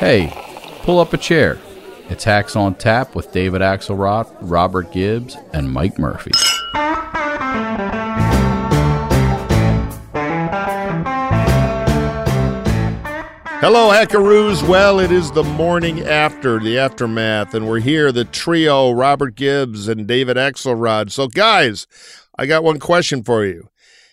Hey, pull up a chair. It's Hacks on Tap with David Axelrod, Robert Gibbs, and Mike Murphy. Hello, Hackaroos. Well, it is the morning after the aftermath, and we're here, the trio, Robert Gibbs and David Axelrod. So, guys, I got one question for you.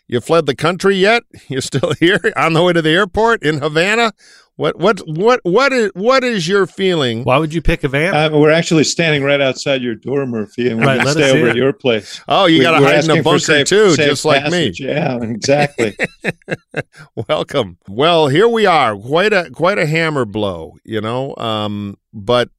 You fled the country yet? You're still here on the way to the airport in Havana? What what what what is what is your feeling? Why would you pick Havana? Uh, we're actually standing right outside your door, Murphy, and we're Right, going to stay over in. at your place. Oh, you We- got to hide in asking a for bunker safe- too, safe just like passage. me. Yeah, exactly. Welcome. Well, here we are. Quite a quite a hammer blow, you know. Um, but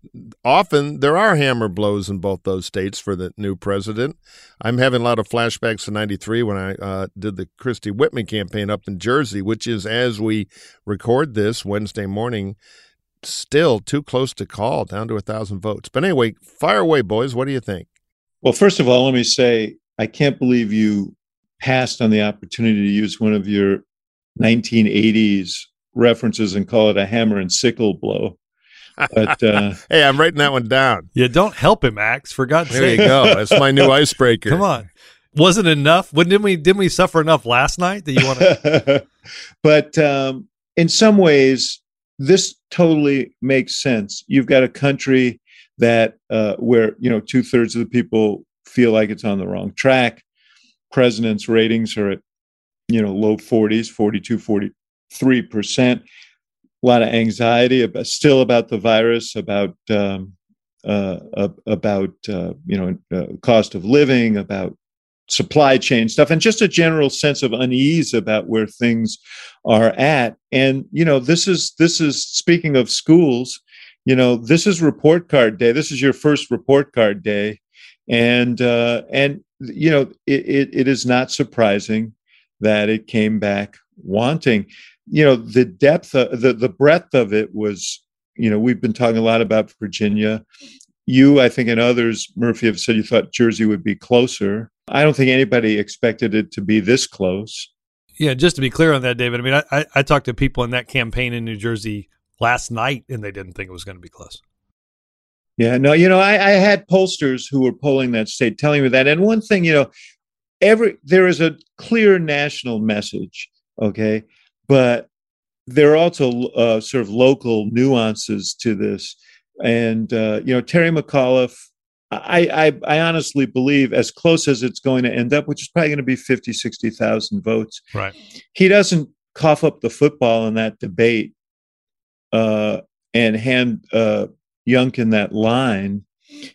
often there are hammer blows in both those states for the new president. I'm having a lot of flashbacks to '93 when I uh, did the Christie Whitman campaign up in Jersey, which is as we record this Wednesday morning, still too close to call, down to a thousand votes. But anyway, fire away, boys. What do you think? well, first of all, let me say I can't believe you passed on the opportunity to use one of your 1980s references and call it a hammer and sickle blow. But uh, Hey, I'm writing that one down. yeah, don't help him, Max. For God's There you go. That's my new icebreaker. come on. Wasn't enough? What didn't we didn't we suffer enough last night that you want to? but um, in some ways, this totally makes sense. You've got a country that uh, where you know two thirds of the people feel like it's on the wrong track. President's ratings are at you know low 40s, 42, 43 percent. A lot of anxiety about still about the virus, about um, uh, about uh, you know uh, cost of living, about supply chain stuff, and just a general sense of unease about where things are at. And you know, this is this is speaking of schools. You know, this is report card day. This is your first report card day, and uh, and you know, it, it, it is not surprising that it came back wanting. You know, the depth, of, the the breadth of it was. You know, we've been talking a lot about Virginia. You, I think, and others, Murphy, have said you thought Jersey would be closer. I don't think anybody expected it to be this close. Yeah, just to be clear on that, David. I mean, I, I, I talked to people in that campaign in New Jersey last night, and they didn't think it was going to be close. Yeah, no, you know, I, I had pollsters who were polling that state telling me that. And one thing, you know, every there is a clear national message, okay, but there are also uh, sort of local nuances to this. And uh, you know, Terry McAuliffe, I, I I honestly believe as close as it's going to end up, which is probably going to be 50, 60,000 votes, Right. he doesn't cough up the football in that debate uh, and hand uh, Youngkin that line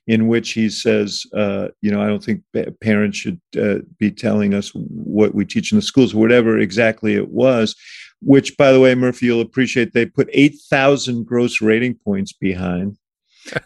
in which he says, uh, you know, I don't think parents should uh, be telling us what we teach in the schools, whatever exactly it was. Which, by the way, Murphy, you'll appreciate they put 8,000 gross rating points behind.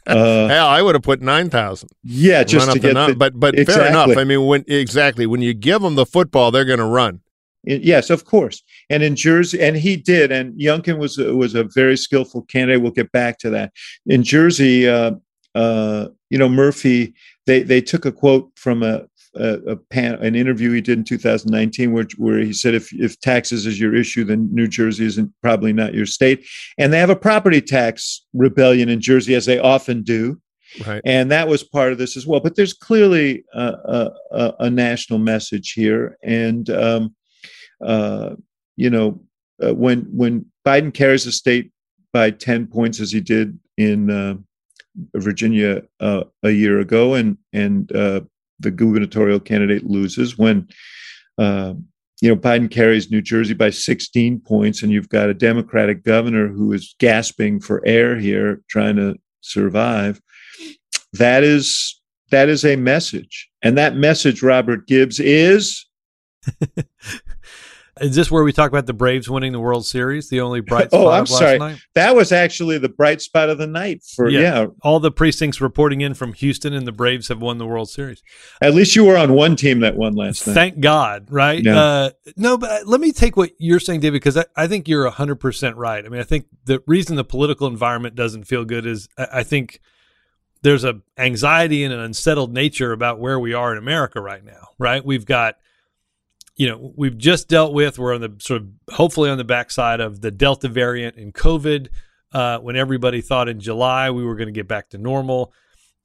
Uh, Hell, I would have put nine thousand. yeah, just to get the, but but fair enough. I mean, when exactly when you give them the football, they're going to run. Yes, of course. And in Jersey, and he did. And Youngkin was a- was a very skillful candidate. We'll get back to that. In Jersey, uh, uh, you know, Murphy, they they took a quote from a a, a pan, an interview he did in 2019, where where he said, if if taxes is your issue, then New Jersey isn't probably not your state. And they have a property tax rebellion in Jersey, as they often do Right. and that was part of this as well. But there's clearly a, a, a, national message here, and um, uh, you know, uh, when when Biden carries the state by ten points as he did in uh, Virginia uh, a year ago, and and uh, the gubernatorial candidate loses when. Uh, you know, Biden carries New Jersey by 16 points, and you've got a Democratic governor who is gasping for air here, trying to survive that is that is a message and that message robert gibbs is Is this where we talk about the Braves winning the World Series? The only bright spot last night Oh, I'm sorry. night. that was actually the bright spot of the night for Yeah. yeah, All the precincts reporting in from Houston, and the Braves have won the World Series. at least you were on one team that won last night Thank God, right? Yeah. Uh, no, but let me take what you're saying, David, because I, I think you're 100% right. I mean, I think the reason the political environment doesn't feel good is I, I think there's a anxiety and an unsettled nature about where we are in America right now, right? We've got, you know, we've just dealt with, we're on the sort of hopefully on the backside of the Delta variant and COVID. uh, when everybody thought in July we were going to get back to normal.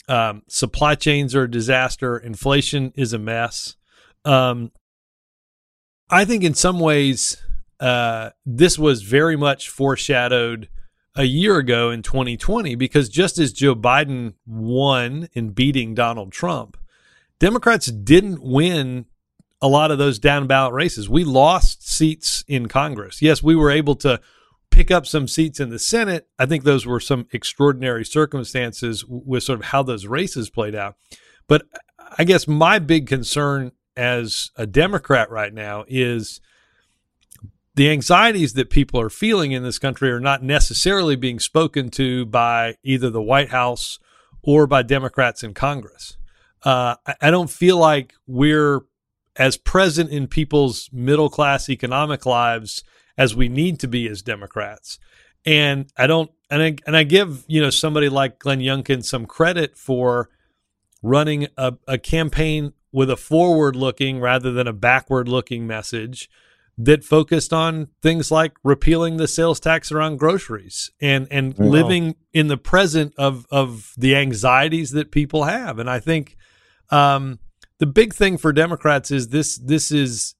Um, supply chains are a disaster. Inflation is a mess. Um, I think in some ways, uh, this was very much foreshadowed a year ago in 2020 because just as Joe Biden won in beating Donald Trump, Democrats didn't win a lot of those down ballot races. We lost seats in Congress. Yes, we were able to pick up some seats in the Senate. I think those were some extraordinary circumstances with sort of how those races played out. But I guess my big concern as a Democrat right now is the anxieties that people are feeling in this country are not necessarily being spoken to by either the White House or by Democrats in Congress. Uh, I don't feel like we're as present in people's middle class economic lives as we need to be as Democrats. And I don't, and I, and I give you know somebody like Glenn Youngkin some credit for running a, a campaign with a forward looking rather than a backward looking message that focused on things like repealing the sales tax around groceries and and wow. living in the present of of the anxieties that people have and i think um, the big thing for democrats is this this is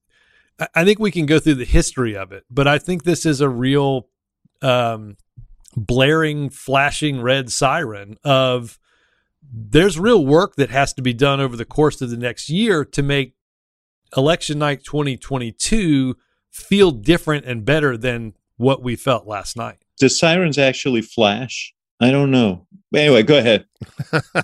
i think we can go through the history of it but i think this is a real um, blaring flashing red siren of there's real work that has to be done over the course of the next year to make election night 2022 feel different and better than what we felt last night. Do sirens actually flash? I don't know. Anyway, go ahead.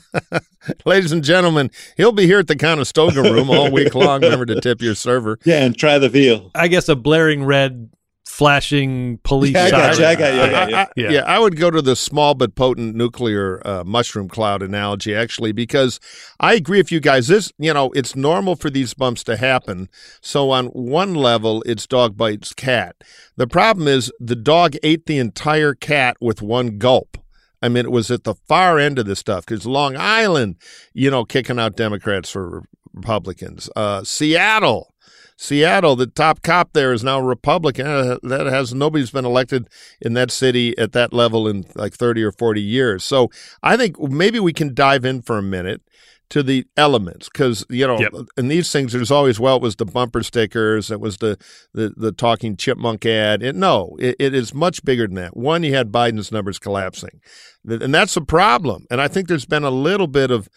Ladies and gentlemen, he'll be here at the Conestoga room all week long. Remember to tip your server. Yeah, and try the veal. I guess a blaring red flashing police yeah, I got you, I got you, I got you. I, I, yeah. yeah, I would go to the small but potent nuclear uh, mushroom cloud analogy actually because I agree with you guys. This, you know, it's normal for these bumps to happen. So on one level, it's dog bites cat. The problem is the dog ate the entire cat with one gulp. I mean, it was at the far end of this stuff because Long Island, you know, kicking out Democrats for Republicans. Uh, Seattle, Seattle, the top cop there is now Republican. Uh, that has nobody's been elected in that city at that level in like 30 or 40 years. So I think maybe we can dive in for a minute to the elements because you know yep. in these things there's always well it was the bumper stickers it was the the, the talking chipmunk ad it, no it, it is much bigger than that one you had biden's numbers collapsing and that's a problem and i think there's been a little bit of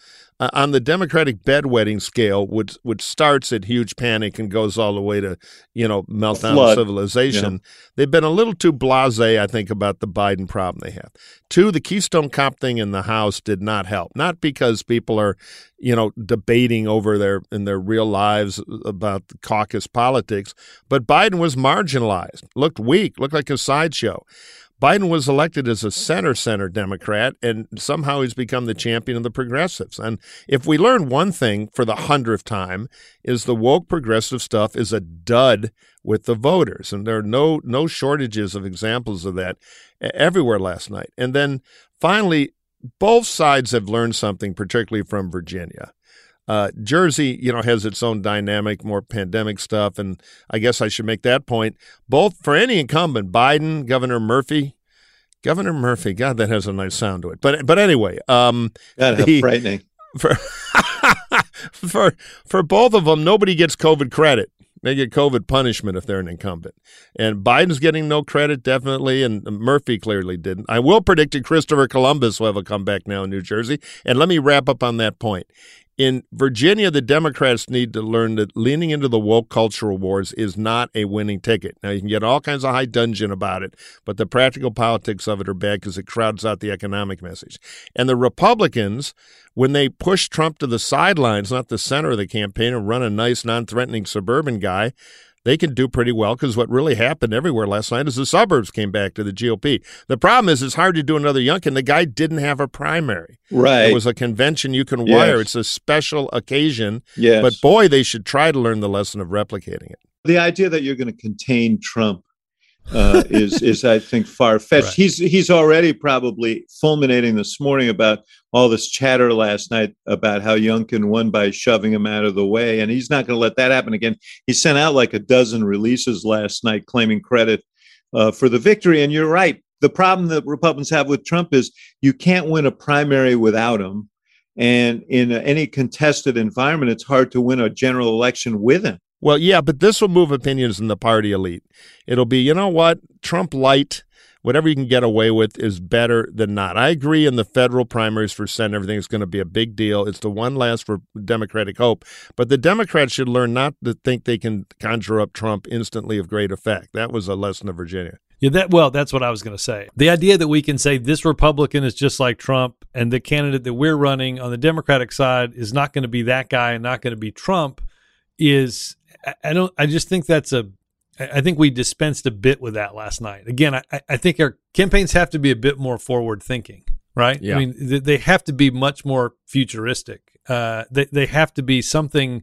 uh, on the Democratic bedwetting scale, which which starts at huge panic and goes all the way to you know meltdown of civilization, yeah. they've been a little too blasé, I think, about the Biden problem they have. Two, the Keystone Cop thing in the House did not help. Not because people are you know debating over their in their real lives about caucus politics, but Biden was marginalized, looked weak, looked like a sideshow. Biden was elected as a center center Democrat, and somehow he's become the champion of the progressives. And if we learn one thing for the hundredth time, is the woke progressive stuff is a dud with the voters, and there are no no shortages of examples of that everywhere last night. And then finally, both sides have learned something, particularly from Virginia. Uh, Jersey, you know, has its own dynamic, more pandemic stuff, and I guess I should make that point. Both for any incumbent, Biden, Governor Murphy, Governor Murphy, God, that has a nice sound to it. But but anyway, um, God, the, frightening. For, for for both of them, nobody gets COVID credit. They get COVID punishment if they're an incumbent. And Biden's getting no credit, definitely, and Murphy clearly didn't. I will predict that Christopher Columbus will have a comeback now in New Jersey. And let me wrap up on that point. In Virginia, the Democrats need to learn that leaning into the woke cultural wars is not a winning ticket. Now, you can get all kinds of high dudgeon about it, but the practical politics of it are bad because it crowds out the economic message. And the Republicans, when they push Trump to the sidelines, not the center of the campaign, and run a nice, non threatening suburban guy, they can do pretty well because what really happened everywhere last night is the suburbs came back to the GOP. The problem is it's hard to do another Youngkin. The guy didn't have a primary. Right. It was a convention you can yes. wire. It's a special occasion. Yes. But boy, they should try to learn the lesson of replicating it. The idea that you're going to contain Trump uh, is is I think far fetched. Right. He's he's already probably fulminating this morning about all this chatter last night about how Youngkin won by shoving him out of the way, and he's not going to let that happen again. He sent out like a dozen releases last night claiming credit uh, for the victory. And you're right, the problem that Republicans have with Trump is you can't win a primary without him. And in any contested environment, it's hard to win a general election with him. Well, yeah, but this will move opinions in the party elite. It'll be, you know what, Trump light, whatever you can get away with is better than not. I agree in the federal primaries for Senate, everything is going to be a big deal. It's the one last for Democratic hope. But the Democrats should learn not to think they can conjure up Trump instantly of great effect. That was a lesson of Virginia. Yeah, that well, that's what I was going to say. The idea that we can say this Republican is just like Trump and the candidate that we're running on the Democratic side is not going to be that guy and not going to be Trump is I don't I just think that's a I think we dispensed a bit with that last night. Again, I, I think our campaigns have to be a bit more forward thinking, right? Yeah. I mean, they have to be much more futuristic. Uh, they they have to be something.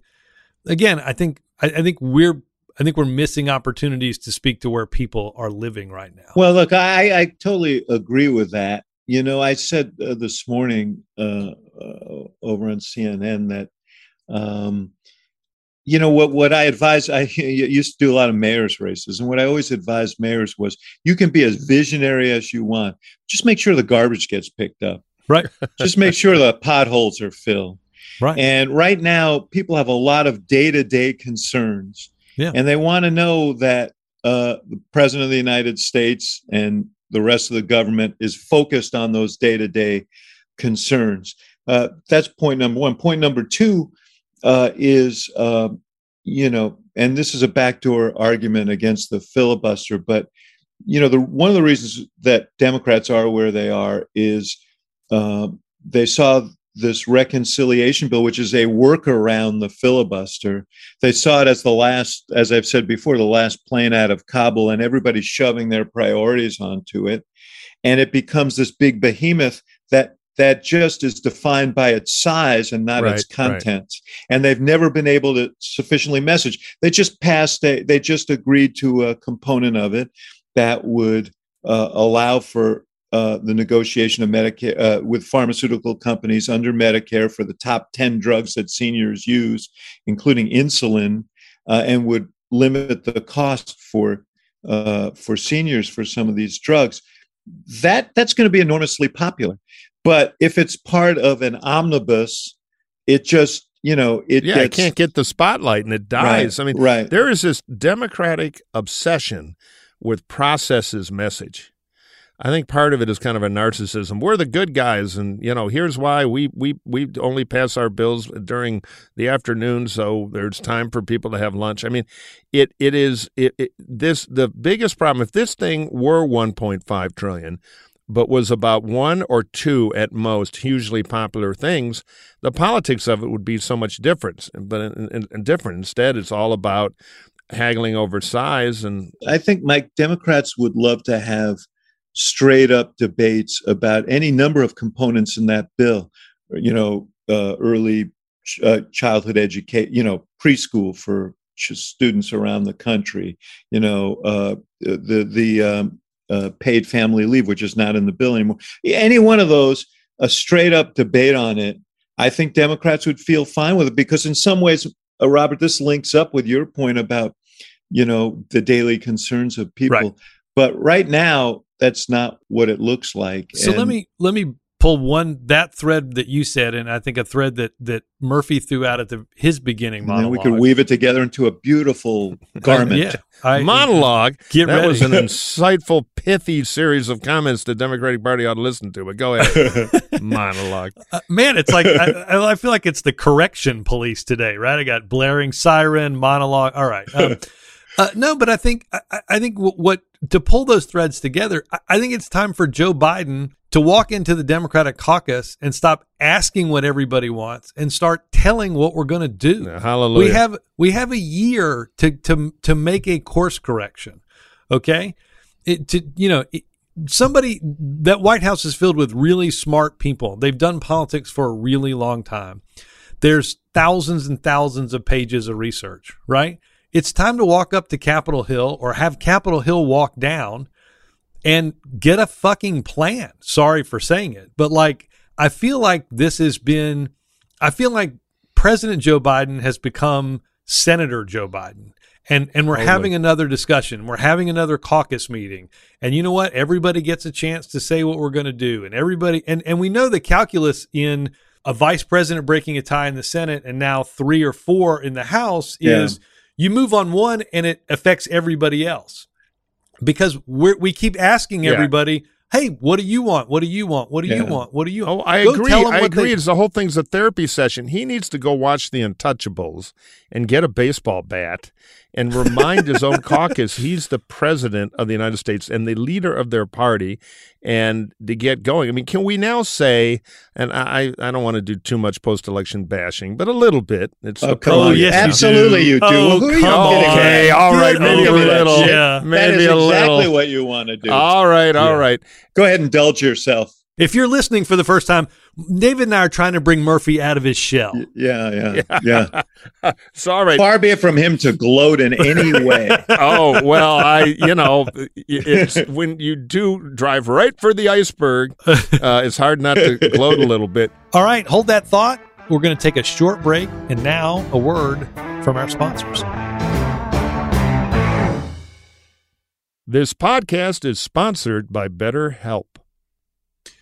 Again, I think I, I think we're I think we're missing opportunities to speak to where people are living right now. Well, look, I, I totally agree with that. You know, I said uh, this morning uh, uh, over on CNN that um, you know what what i advise i used to do a lot of mayors races and what i always advised mayors was you can be as visionary as you want. Just make sure the garbage gets picked up. Right. Just make sure the potholes are filled. Right. And right now people have a lot of day-to-day concerns yeah. and they want to know that uh, the president of the united states and the rest of the government is focused on those day-to-day concerns. Uh, that's point number one. Point number two uh, is, uh, you know, and this is a backdoor argument against the filibuster, but you know, the one of the reasons that Democrats are where they are is uh, they saw this reconciliation bill, which is a workaround the filibuster. They saw it as the last, as I've said before, the last plane out of Kabul, and everybody's shoving their priorities onto it. And it becomes this big behemoth that that just is defined by its size and not right, its contents. Right. And they've never been able to sufficiently message. They just passed a, they just agreed to a component of it that would uh, allow for uh, the negotiation of Medicare uh, with pharmaceutical companies under Medicare for the top 10 drugs that seniors use, including insulin, uh, and would limit the cost for uh, for seniors for some of these drugs. That that's going to be enormously popular. But if it's part of an omnibus, it just you know it yeah gets, it can't get the spotlight and it dies. Right, I mean, right. there is this democratic obsession with processes message. I think part of it is kind of a narcissism. We're the good guys, and you know, here's why we we we only pass our bills during the afternoon, so there's time for people to have lunch. I mean, it it is it, it this the biggest problem. If this thing were 1.5 trillion, but was about one or two at most hugely popular things, the politics of it would be so much different. But in, in, different instead, it's all about haggling over size. And I think Mike Democrats would love to have straight up debates about any number of components in that bill. You know, uh, early uh, childhood education. You know, preschool for students around the country. You know, uh, the the um, uh, paid family leave, which is not in the bill anymore. Any one of those, a straight up debate on it, I think Democrats would feel fine with it because, in some ways, uh, Robert, this links up with your point about, you know, the daily concerns of people. Right. But right now, that's not what it looks like. So And- let me let me pull one that thread that you said, and I think a thread that that Murphy threw out at the his beginning and then monologue. we could weave it together into a beautiful garment. Yeah, I, monologue. Get that ready. was an insightful, pithy series of comments the Democratic Party ought to listen to. But go ahead, monologue. Uh, man, it's like I, I feel like it's the correction police today, right? I got blaring siren monologue. All right, um, uh, no, but I think I, I think what, what to pull those threads together. I, I think it's time for Joe Biden to walk into the Democratic caucus and stop asking what everybody wants and start telling what we're going to do. Yeah, hallelujah. We have we have a year to to to make a course correction. Okay, it, to you know. It, Somebody that White House is filled with really smart people. They've done politics for a really long time. There's thousands and thousands of pages of research, right? It's time to walk up to Capitol Hill or have Capitol Hill walk down and get a fucking plan. Sorry for saying it, but like I feel like this has been I feel like President Joe Biden has become Senator Joe Biden. And and we're Totally. having another discussion. We're having another caucus meeting. And you know what? Everybody gets a chance to say what we're going to do. And everybody and and we know the calculus in a vice president breaking a tie in the Senate and now 3 or 4 in the House Yeah. is you move on one and it affects everybody else. Because we we keep asking Yeah. everybody, "Hey, what do you want? What do you want? What do you want? What do you Oh, I Go agree. I agree. they- It's the whole thing's a therapy session. He needs to go watch The Untouchables and get a baseball bat and remind his own caucus he's the president of the United States and the leader of their party, and to get going. I mean, can we now say? And I, I don't want to do too much post-election bashing, but a little bit. It's Oh, the come Oh, on. yes, you Absolutely, do. you do. Oh, Who are you come on. Okay, all right, Get maybe a little. shit. Yeah. that Maybe is a exactly little. what you want to do. All right, all Yeah. right. Go ahead and indulge yourself. If you're listening for the first time, David and I are trying to bring Murphy out of his shell. Y- Yeah, yeah, yeah. It's all right. Far be it from him to gloat in any way. oh well, I you know it's when you do drive right for the iceberg, uh, it's hard not to gloat a little bit. All right, hold that thought. We're going to take a short break, and now a word from our sponsors. This podcast is sponsored by BetterHelp.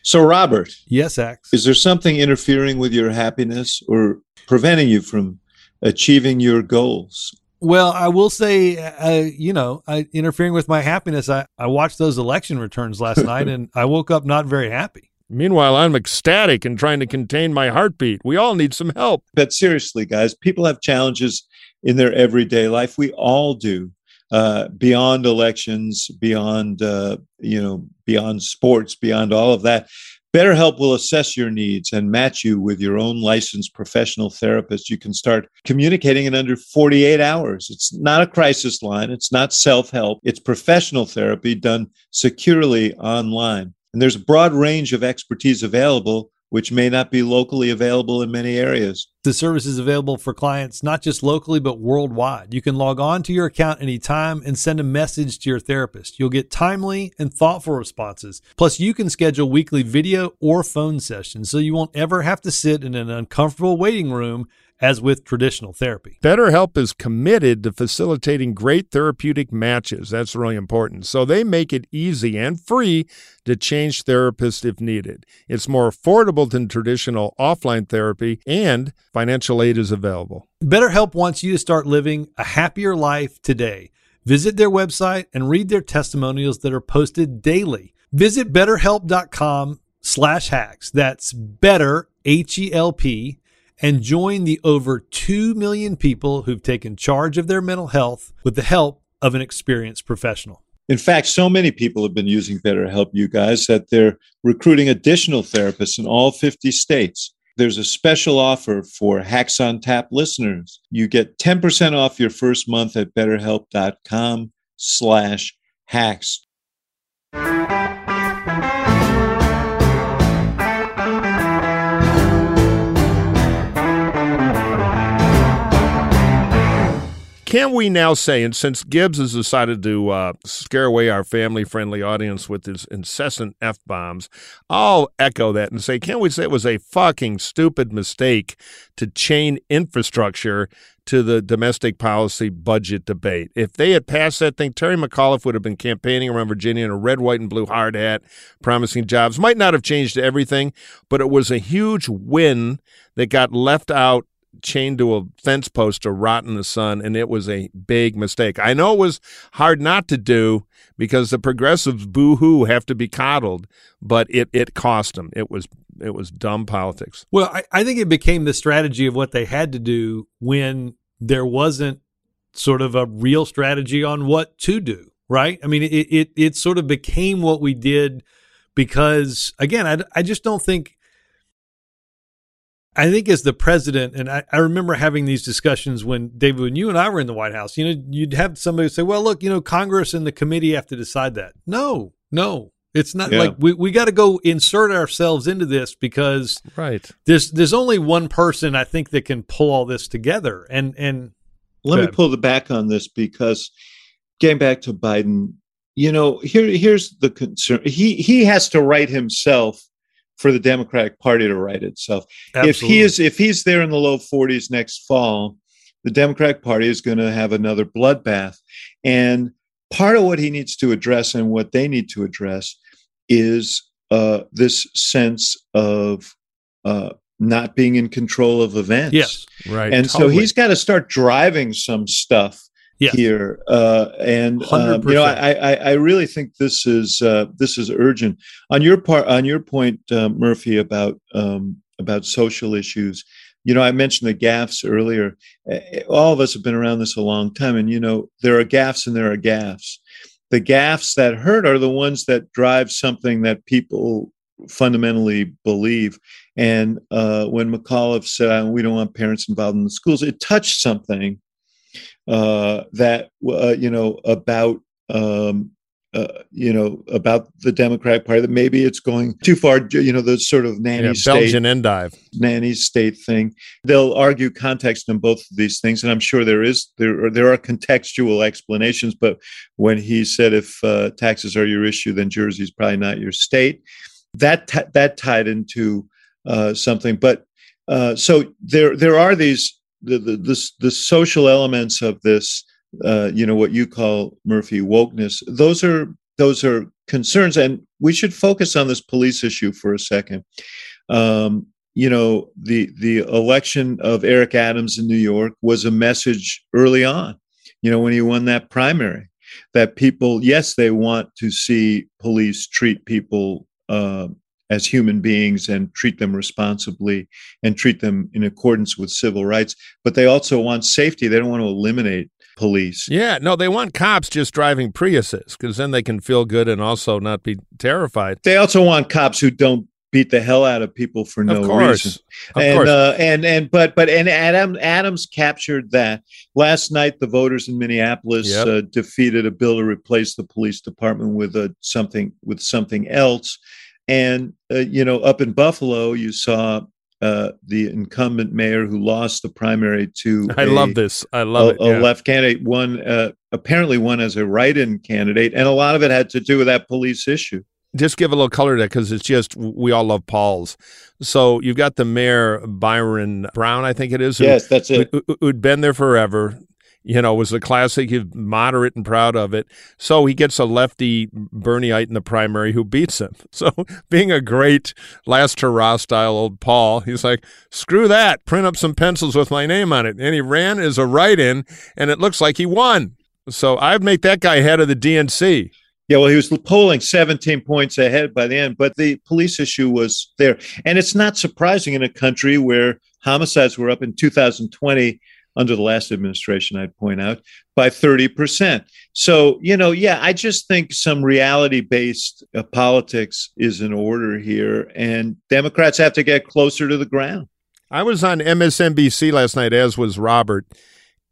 So, Robert, Yes, Ax. is there something interfering with your happiness or preventing you from achieving your goals? Well, I will say, uh, you know, I, interfering with my happiness, I, I watched those election returns last night, and I woke up not very happy. Meanwhile, I'm ecstatic and trying to contain my heartbeat. We all need some help. But seriously, guys, people have challenges in their everyday life. We all do. Uh, beyond elections, beyond uh, you know, beyond sports, beyond all of that, BetterHelp will assess your needs and match you with your own licensed professional therapist. You can start communicating in under 48 hours. It's not a crisis line. It's not self-help. It's professional therapy done securely online. And there's a broad range of expertise available, which may not be locally available in many areas. The service is available for clients not just locally, but worldwide. You can log on to your account anytime and send a message to your therapist. You'll get timely and thoughtful responses. Plus, you can schedule weekly video or phone sessions so you won't ever have to sit in an uncomfortable waiting room as with traditional therapy. BetterHelp is committed to facilitating great therapeutic matches. That's really important. So they make it easy and free to change therapists if needed. It's more affordable than traditional offline therapy, and financial aid is available. BetterHelp wants you to start living a happier life today. Visit their website and read their testimonials that are posted daily. Visit betterhelp.com slash hacks. That's better, H-E-L-P, and join the over 2 million people who've taken charge of their mental health with the help of an experienced professional. In fact, so many people have been using BetterHelp, you guys, that they're recruiting additional therapists in all 50 states. There's a special offer for Hacks on Tap listeners. You get 10% off your first month at betterhelp.com slash hacks. Can we now say, and since Gibbs has decided to uh, scare away our family friendly audience with his incessant F bombs, I'll echo that and say, can we say it was a fucking stupid mistake to chain infrastructure to the domestic policy budget debate? If they had passed that thing, Terry McAuliffe would have been campaigning around Virginia in a red, white, and blue hard hat, promising jobs. Might not have changed everything, but it was a huge win that got left out chained to a fence post to rot in the sun, and it was a big mistake. I know it was hard not to do because the progressives boo-hoo have to be coddled, but it it cost them. It was it was dumb politics. Well, I, I think it became the strategy of what they had to do when there wasn't sort of a real strategy on what to do, right? I mean, it it, it sort of became what we did because, again, I, I just don't think. I think as the president, and I, I remember having these discussions when David, when you and I were in the White House, you know, you'd have somebody say, well, look, you know, Congress and the committee have to decide that. No, no, it's not Yeah. like we, we got to go insert ourselves into this because Right. there's there's only one person I think that can pull all this together. And and Let me pull the back on this because getting back to Biden, you know, here here's the concern. He he has to write himself for the Democratic Party to write itself. If he is if he's there in the low 40s next fall, the Democratic Party is going to have another bloodbath. And part of what he needs to address and what they need to address is uh, this sense of uh, not being in control of events. Yes. Right. And so he's got to start driving some stuff Yes. here. Uh, and um, you know, I, I, I really think this is uh, this is urgent. On your part, on your point, uh, Murphy, about um, about social issues. You know, I mentioned the gaffes earlier. All of us have been around this a long time, and you know, there are gaffes and there are gaffes. The gaffes that hurt are the ones that drive something that people fundamentally believe. And uh, when McAuliffe said, "Uh, "We don't want parents involved in the schools," it touched something uh, that uh, you know about um, uh, you know about the Democratic Party that maybe it's going too far. You know, the sort of nanny yeah, state Belgian endive. nanny state thing. They'll argue context in both of these things, and I'm sure there is there are, there are contextual explanations. But when he said if uh, taxes are your issue, then Jersey's probably not your state, that t- that tied into uh, something. But uh, so there there are these the the the, the social elements of this. Uh, you know what you call Murphy wokeness. Those are those are concerns, and we should focus on this police issue for a second. Um, you know, the the election of Eric Adams in New York was a message early on. You know, when he won that primary, that people, yes, they want to see police treat people uh, as human beings and treat them responsibly and treat them in accordance with civil rights, but they also want safety. They don't want to eliminate police. Yeah, no, they want cops just driving Priuses because then they can feel good and also not be terrified. They also want cops who don't beat the hell out of people for no of course, reason. of and course. uh, and and but but and Adam Adams captured that last night. The voters in Minneapolis Yep. uh, defeated a bill to replace the police department with a something with something else. And uh, you know, up in Buffalo, you saw uh, the incumbent mayor who lost the primary to I a- love this. I love a, it. a left candidate. One uh, apparently one as a write-in candidate, and a lot of it had to do with that police issue. just give a little color to that because it's just we all love pols. So you've got the mayor Byron Brown, I think it is. who- Yes, that's it. who, who- who'd been there forever. You know, was a classic. Moderate and proud of it. So he gets a lefty Bernieite in the primary who beats him. So being a great last hurrah style old pol, he's like, screw that. Print up some pencils with my name on it. And he ran as a write-in, and it looks like he won. So I'd make that guy head of the DNC. Yeah, well, he was polling 17 points ahead by the end, but the police issue was there. And it's not surprising in a country where homicides were up in 2020 under the last administration, I'd point out, by 30%. So, you know, yeah, I just think some reality based uh, politics is in order here, and Democrats have to get closer to the ground. I was on MSNBC last night, as was Robert,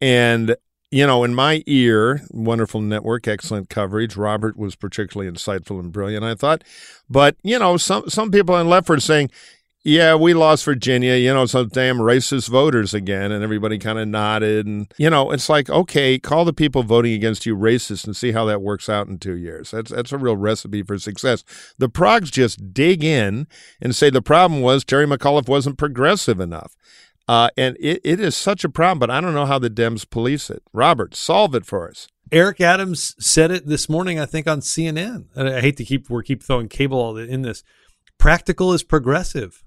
and you know, in my ear, wonderful network, excellent coverage. Robert was particularly insightful and brilliant, I thought. But you know, some some people on left were saying, "Yeah, we lost Virginia. You know, some damn racist voters again," and everybody kind of nodded. And you know, it's like, okay, call the people voting against you racist and see how that works out in two years. That's that's a real recipe for success. The progs just dig in and say the problem was Terry McAuliffe wasn't progressive enough. Uh, and it, it is such a problem, but I don't know how the Dems police it. Robert, solve it for us. Eric Adams said it this morning, I think, on CNN. I hate to keep we keep throwing cable all in this. Practical is progressive,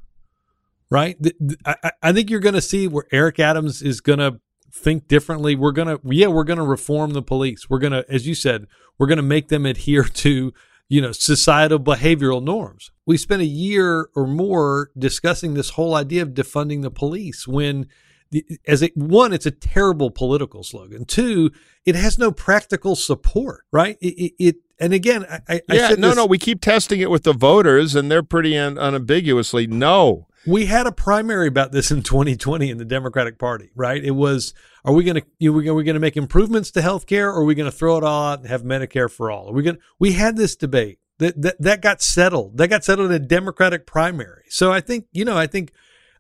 right? I, I think you're going to see where Eric Adams is going to think differently. We're going to, yeah, we're going to reform the police. We're going to, as you said, we're going to make them adhere to, you know, societal behavioral norms. We spent a year or more discussing this whole idea of defunding the police when the, as it one, it's a terrible political slogan. Two, it has no practical support, right? It, it, it and again, I, I yeah, said no, this- no, we keep testing it with the voters, and they're pretty un- unambiguously no. We had a primary about this in 2020 in the Democratic Party, right? It was, are we going to, you know, are we going to make improvements to healthcare or are we going to throw it all out and have Medicare for all? Are we going we had this debate that, that, that got settled. That got settled in a Democratic primary. So I think, you know, I think,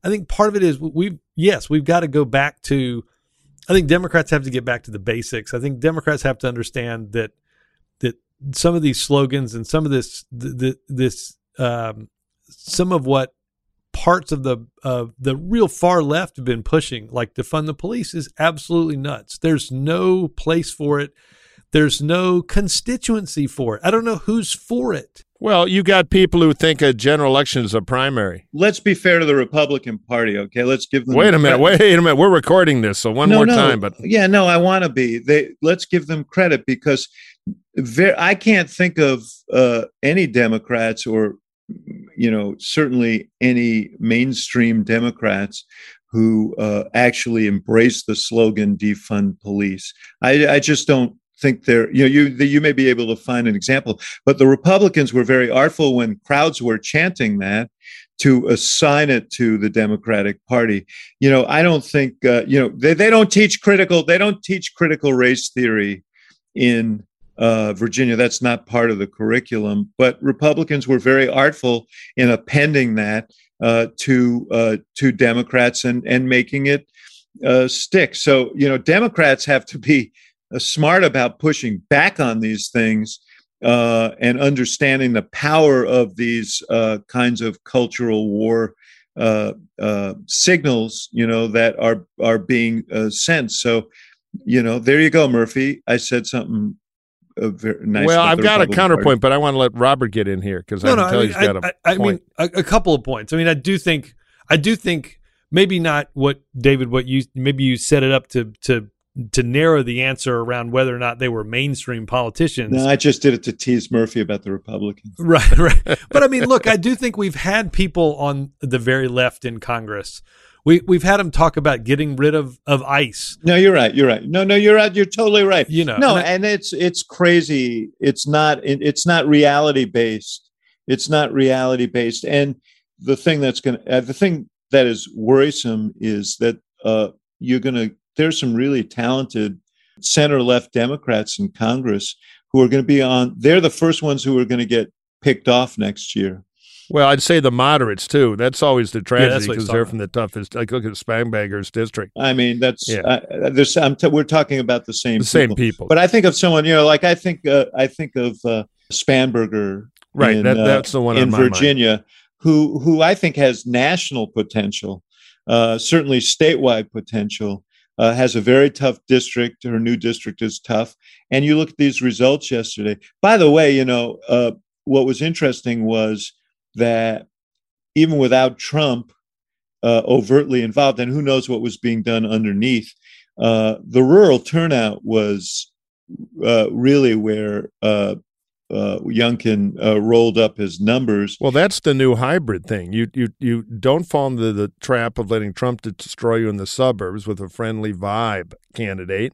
I think part of it is we've, yes, we've got to go back to, I think Democrats have to get back to the basics. I think Democrats have to understand that, that some of these slogans and some of this, the, this, um, some of what parts of the uh, the real far left have been pushing, like defund the police, is absolutely nuts. There's no place for it. There's no constituency for it. I don't know who's for it. Well, you got people who think a general election is a primary. Let's be fair to the Republican Party, okay? Let's give them. Wait a minute. Wait a minute. We're recording this, so one no, more no. time. But yeah, no, I want to be. They let's give them credit because I can't think of uh, any Democrats or you know certainly any mainstream Democrats who uh, actually embrace the slogan "defund police." I, I just don't think they're you know you you may be able to find an example but the republicans were very artful when crowds were chanting that to assign it to the democratic party you know i don't think uh, you know they, they don't teach critical they don't teach critical race theory in uh, virginia that's not part of the curriculum but republicans were very artful in appending that uh, to uh, to democrats and and making it uh, stick so you know democrats have to be uh, smart about pushing back on these things uh, and understanding the power of these uh, kinds of cultural war uh, signals, you know, that are are being sent. So, you know, there you go, Murphy. I said something. Very nice well, I've got Republican a counterpoint, Party. but I want to let Robert get in here because I can tell I mean, he's got I, a I, I point. I mean, a, a couple of points. I mean, I do think, I do think maybe not what David, what you maybe you set it up to to to narrow the answer around whether or not they were mainstream politicians. No, I just did it to tease Murphy about the Republicans. Right, right. But I mean, look, I do think we've had people on the very left in Congress. We we've had them talk about getting rid of of ICE. No, you're right. You're right. No, no, you're right. You're totally right. You know, no, and I- and it's it's crazy. It's not it, it's not reality based. It's not reality based. And the thing that's going to uh, the thing that is worrisome is that uh, you're going to there's some really talented center left Democrats in Congress who are going to be on. They're the first ones who are going to get picked off next year. Well, I'd say the moderates too. That's always the tragedy because talking they're about. from the toughest. Like look at Spanberger's district, I mean, that's Yeah. uh, there's I'm t- we're talking about the same the same people. people. But I think of someone, you know, like I think uh, I think of uh, Spanberger right, in, that, uh, that's the one in on my mind. Virginia, who who I think has national potential, uh, certainly statewide potential. Uh, has a very tough district. Her new district is tough, and you look at these results yesterday. By the way, you know uh, what was interesting was that even without Trump uh, overtly involved, and who knows what was being done underneath, uh, the rural turnout was uh, really where uh, Youngkin uh, rolled up his numbers. Well, that's the new hybrid thing. You you you don't fall into the trap of letting Trump destroy you in the suburbs with a friendly vibe candidate,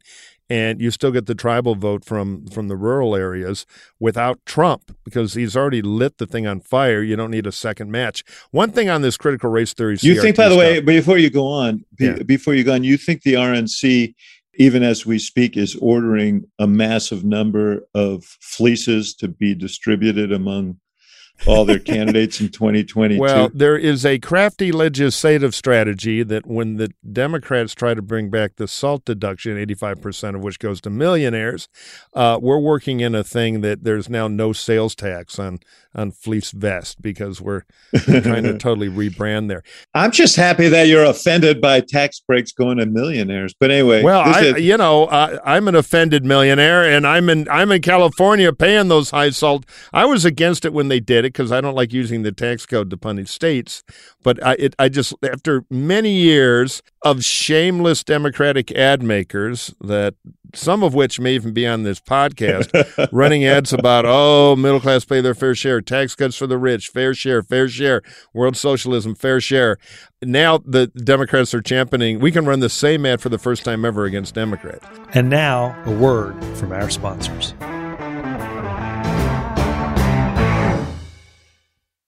and you still get the tribal vote from from the rural areas without Trump because he's already lit the thing on fire. You don't need a second match. One thing on this critical race theory. You think, by the way, before you go on, Yeah. before you go on, you think the RNC, even as we speak, is ordering a massive number of fleeces to be distributed among all their candidates in 2022? Well, there is a crafty legislative strategy that when the Democrats try to bring back the SALT deduction, 85% of which goes to millionaires, uh, we're working in a thing that there's now no sales tax on, on fleece vest because we're trying to totally rebrand there. I'm just happy that you're offended by tax breaks going to millionaires. But anyway, Well, I, is- you know, I, I'm an offended millionaire, and I'm in I'm in California paying those high salt. I was against it when they did it because I don't like using the tax code to punish states. But I, it, I just after many years of shameless Democratic ad makers that some of which may even be on this podcast, running ads about oh middle class pay their fair share, tax cuts for the rich, fair share, fair share, world socialism, fair share. Now the Democrats are championing. We can run the same ad for the first time ever against Democrats. And now, a word from our sponsors.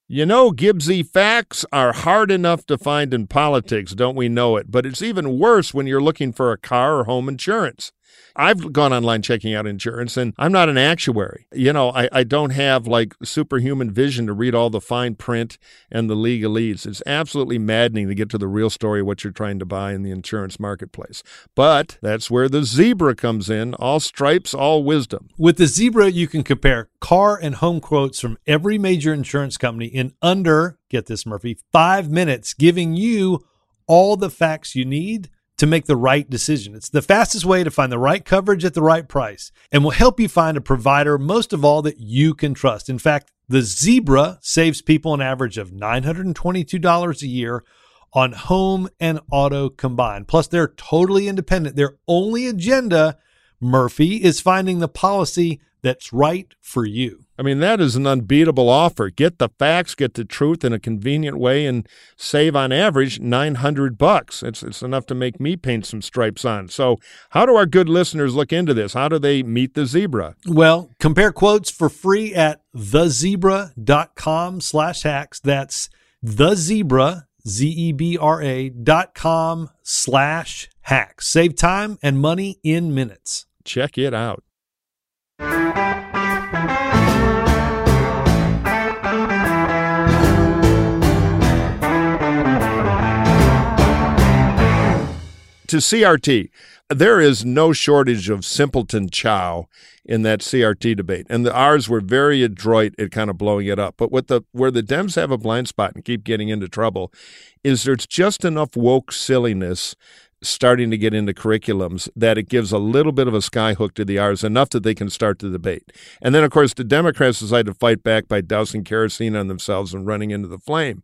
You know, Gibbsy facts are hard enough to find in politics, don't we know it? But it's even worse when you're looking for a car or home insurance. I've gone online checking out insurance and I'm not an actuary. You know, I, I don't have like superhuman vision to read all the fine print and the legalese. It's absolutely maddening to get to the real story of what you're trying to buy in the insurance marketplace. But that's where the zebra comes in all stripes, all wisdom. With the zebra, you can compare car and home quotes from every major insurance company in under, get this, Murphy, five minutes, giving you all the facts you need to make the right decision. It's the fastest way to find the right coverage at the right price and will help you find a provider, most of all, that you can trust. In fact, the Zebra saves people an average of $922 a year on home and auto combined. Plus, they're totally independent. Their only agenda, Murphy, is finding the policy that's right for you. I mean, that is an unbeatable offer. Get the facts, get the truth in a convenient way, and save on average 900 bucks. It's, it's enough to make me paint some stripes on. So, how do our good listeners look into this? How do they meet the zebra? Well, compare quotes for free at thezebra.com slash hacks. That's thezebra, Z-E-B-R-A dot com slash hacks. Save time and money in minutes. Check it out. To CRT, there is no shortage of simpleton chow in that CRT debate, and the R's were very adroit at kind of blowing it up. But what the where the Dems have a blind spot and keep getting into trouble is there's just enough woke silliness starting to get into curriculums that it gives a little bit of a skyhook to the R's, enough that they can start the debate. And then, of course, the Democrats decide to fight back by dousing kerosene on themselves and running into the flame.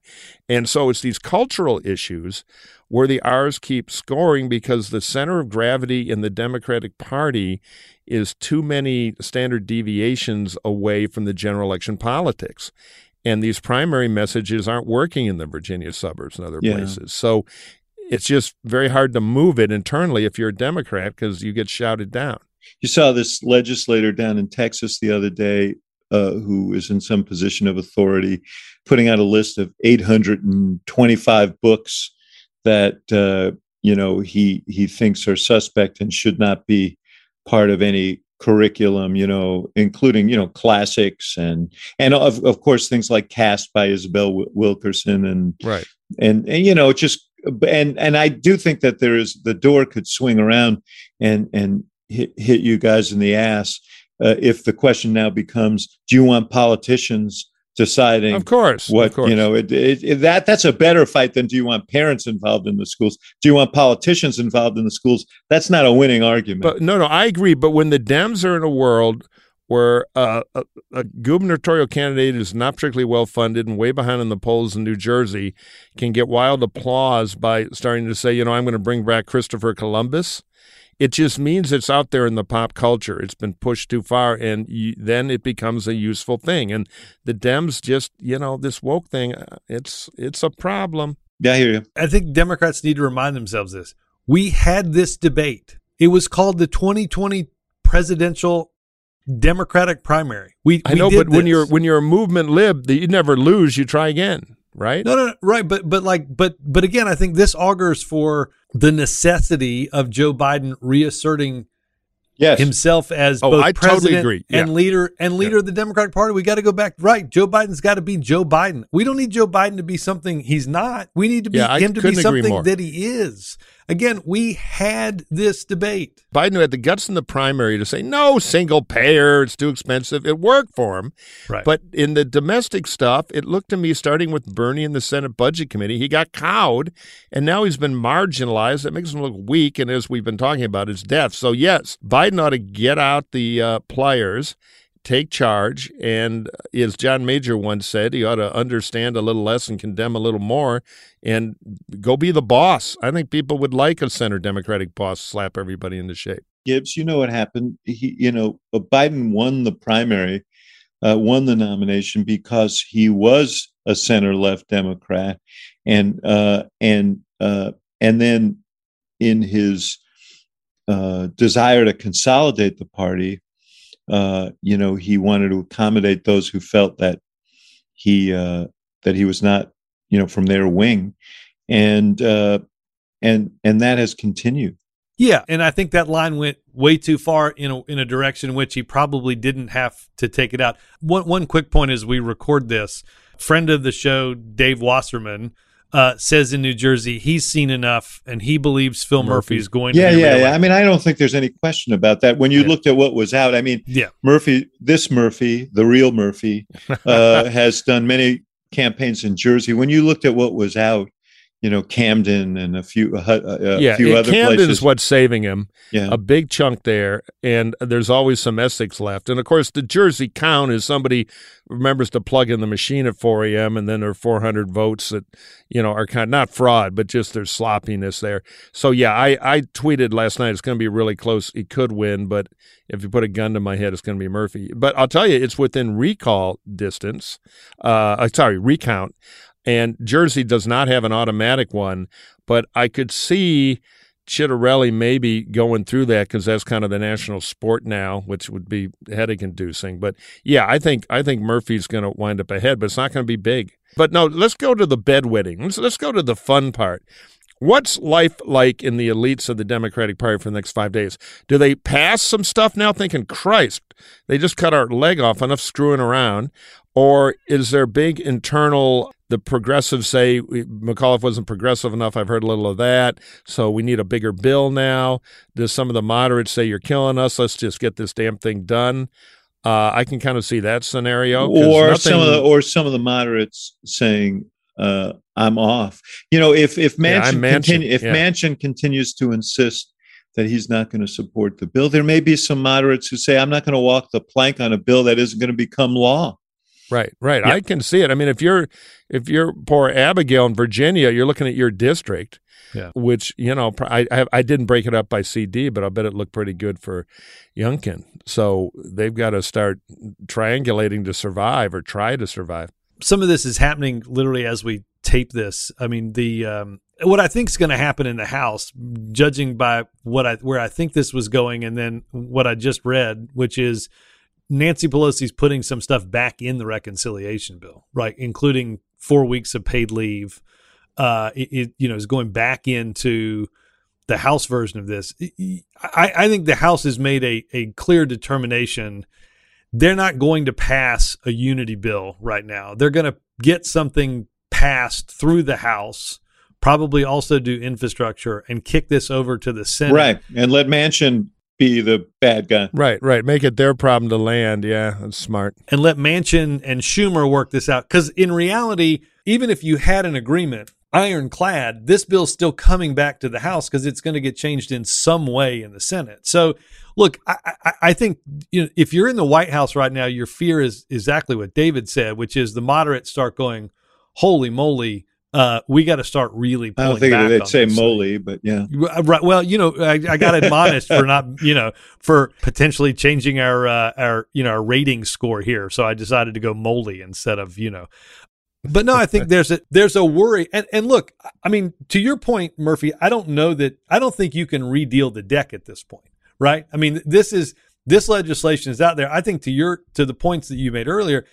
And so it's these cultural issues where the R's keep scoring because the center of gravity in the Democratic Party is too many standard deviations away from the general election politics. And these primary messages aren't working in the Virginia suburbs and other yeah. places. So it's just very hard to move it internally if you're a Democrat because you get shouted down. You saw this legislator down in Texas the other day uh, who is in some position of authority putting out a list of 825 books that uh, you know he he thinks are suspect and should not be part of any curriculum you know including you know classics and and of, of course things like Caste by isabel wilkerson and right. and and you know just and and I do think that there is the door could swing around and and hit, hit you guys in the ass uh, if the question now becomes do you want politicians deciding of course what of course. you know it, it, it, that that's a better fight than do you want parents involved in the schools do you want politicians involved in the schools that's not a winning argument but no no i agree but when the dems are in a world where uh, a, a, gubernatorial candidate who's not particularly well funded and way behind in the polls in New Jersey can get wild applause by starting to say, you know, I'm going to bring back Christopher Columbus. It just means it's out there in the pop culture. It's been pushed too far, and you, then it becomes a useful thing. And the Dems just, you know, this woke thing, uh, it's it's a problem. Yeah, I hear you. I think Democrats need to remind themselves this. We had this debate. It was called the 2020 presidential Democratic primary. We I know, but this. when you're when you're a movement lib, you never lose. You try again, right? No, no, no, right. But but like but but again, I think this augurs for the necessity of Joe Biden reasserting yes. himself as oh, both I president totally. Yeah. and leader and leader yeah. of the Democratic Party. We got to go back right. Joe Biden's got to be Joe Biden. We don't need Joe Biden to be something he's not. We need to be yeah, him to be something that he is. Again, we had this debate. Biden had the guts in the primary to say, no, single payer, it's too expensive. It worked for him. Right. But in the domestic stuff, it looked to me, starting with Bernie in the Senate Budget Committee, he got cowed, and now he's been marginalized. That makes him look weak, and as we've been talking about, his death. So, yes, Biden ought to get out the uh, pliers take charge. And as John Major once said, he ought to understand a little less and condemn a little more and go be the boss. I think people would like a center Democratic boss slap everybody into shape. Gibbs, you know what happened? He, you know, Biden won the primary, uh, won the nomination because he was a center left Democrat, and uh, and uh, and then in his uh, desire to consolidate the party, uh, you know, he wanted to accommodate those who felt that he uh, that he was not, you know, from their wing, and uh, and and that has continued. Yeah, and I think that line went way too far in a, in a direction in which he probably didn't have to take it out. One one quick point as we record this, friend of the show Dave Wasserman uh, says in New Jersey he's seen enough and he believes Phil Murphy, is going yeah, to be yeah, yeah. I mean, I don't think there's any question about that. When you Yeah. looked at what was out, I mean, Yeah. Murphy, this Murphy, the real Murphy, uh, has done many campaigns in Jersey. When you looked at what was out, you know, Camden and a few, uh, a yeah, few other Camden places. is what's saving him. yeah. a big chunk there, and there's always some Essex left. And of course, the Jersey count is somebody remembers to plug in the machine at 4 a.m. and then there are 400 votes that you know are kind of not fraud, but just there's sloppiness there. So yeah, I I tweeted last night it's going to be really close. He could win, but if you put a gun to my head, it's going to be Murphy. But I'll tell you, it's within recall distance. Uh, uh, sorry, recount. And Jersey does not have an automatic one, but I could see Ciattarelli maybe going through that because that's kind of the national sport now, which would be headache inducing. But yeah, I think I think Murphy's going to wind up ahead, but it's not going to be big. But no, let's go to the bedwetting. Let's let's go to the fun part. What's life like in the elites of the Democratic Party for the next five days? Do they pass some stuff now, thinking, Christ, they just cut our leg off enough screwing around? Or is there big internal, the progressives say McAuliffe wasn't progressive enough? I've heard a little of that. So we need a bigger bill now. Does some of the moderates say, you're killing us? Let's just get this damn thing done? Uh, I can kind of see that scenario. or some of the or some of the moderates saying uh, I'm off. You know, if if Yeah, Manchin, continue, if yeah. Manchin continues to insist that he's not going to support the bill, there may be some moderates who say I'm not going to walk the plank on a bill that isn't going to become law. Right, right. Yeah. I can see it. I mean, if you're if you're poor Abigail in Virginia, you're looking at your district, Yeah. which you know I I, have, I didn't break it up by CD, but I bet it looked pretty good for Youngkin. So they've got to start triangulating to survive or try to survive. some of this is happening literally as we tape this. I mean, the um, what I think is going to happen in the House, judging by what I where I think this was going, and then what I just read, which is Nancy Pelosi's putting some stuff back in the reconciliation bill, right, including four weeks of paid leave. Uh, it, it you know is going back into the House version of this. I, I think the House has made a a clear determination they're not going to pass a unity bill right now. They're going to get something passed through the House, probably also do infrastructure and kick this over to the Senate. Right. And let Manchin be the bad guy. Right, right. Make it their problem to land. Yeah, that's smart. And let Manchin and Schumer work this out. Because in reality, even if you had an agreement, ironclad, this bill's still coming back to the House because it's going to get changed in some way in the Senate. So, look, I, I, I think you know, if you're in the White House right now, your fear is exactly what David said, which is the moderates start going, "Holy moly, uh, we got to start really." I don't think they'd say this." moly, but yeah. Right. Well, you know, I, I got admonished for not, you know, for potentially changing our uh, our you know our rating score here. So I decided to go moly instead of you know. But no, I think there's a there's a worry, and and look, I mean, to your point, Murphy, I don't know that I don't think you can redeal the deck at this point, right? I mean, this is this legislation is out there. I think to your to the points that you made earlier,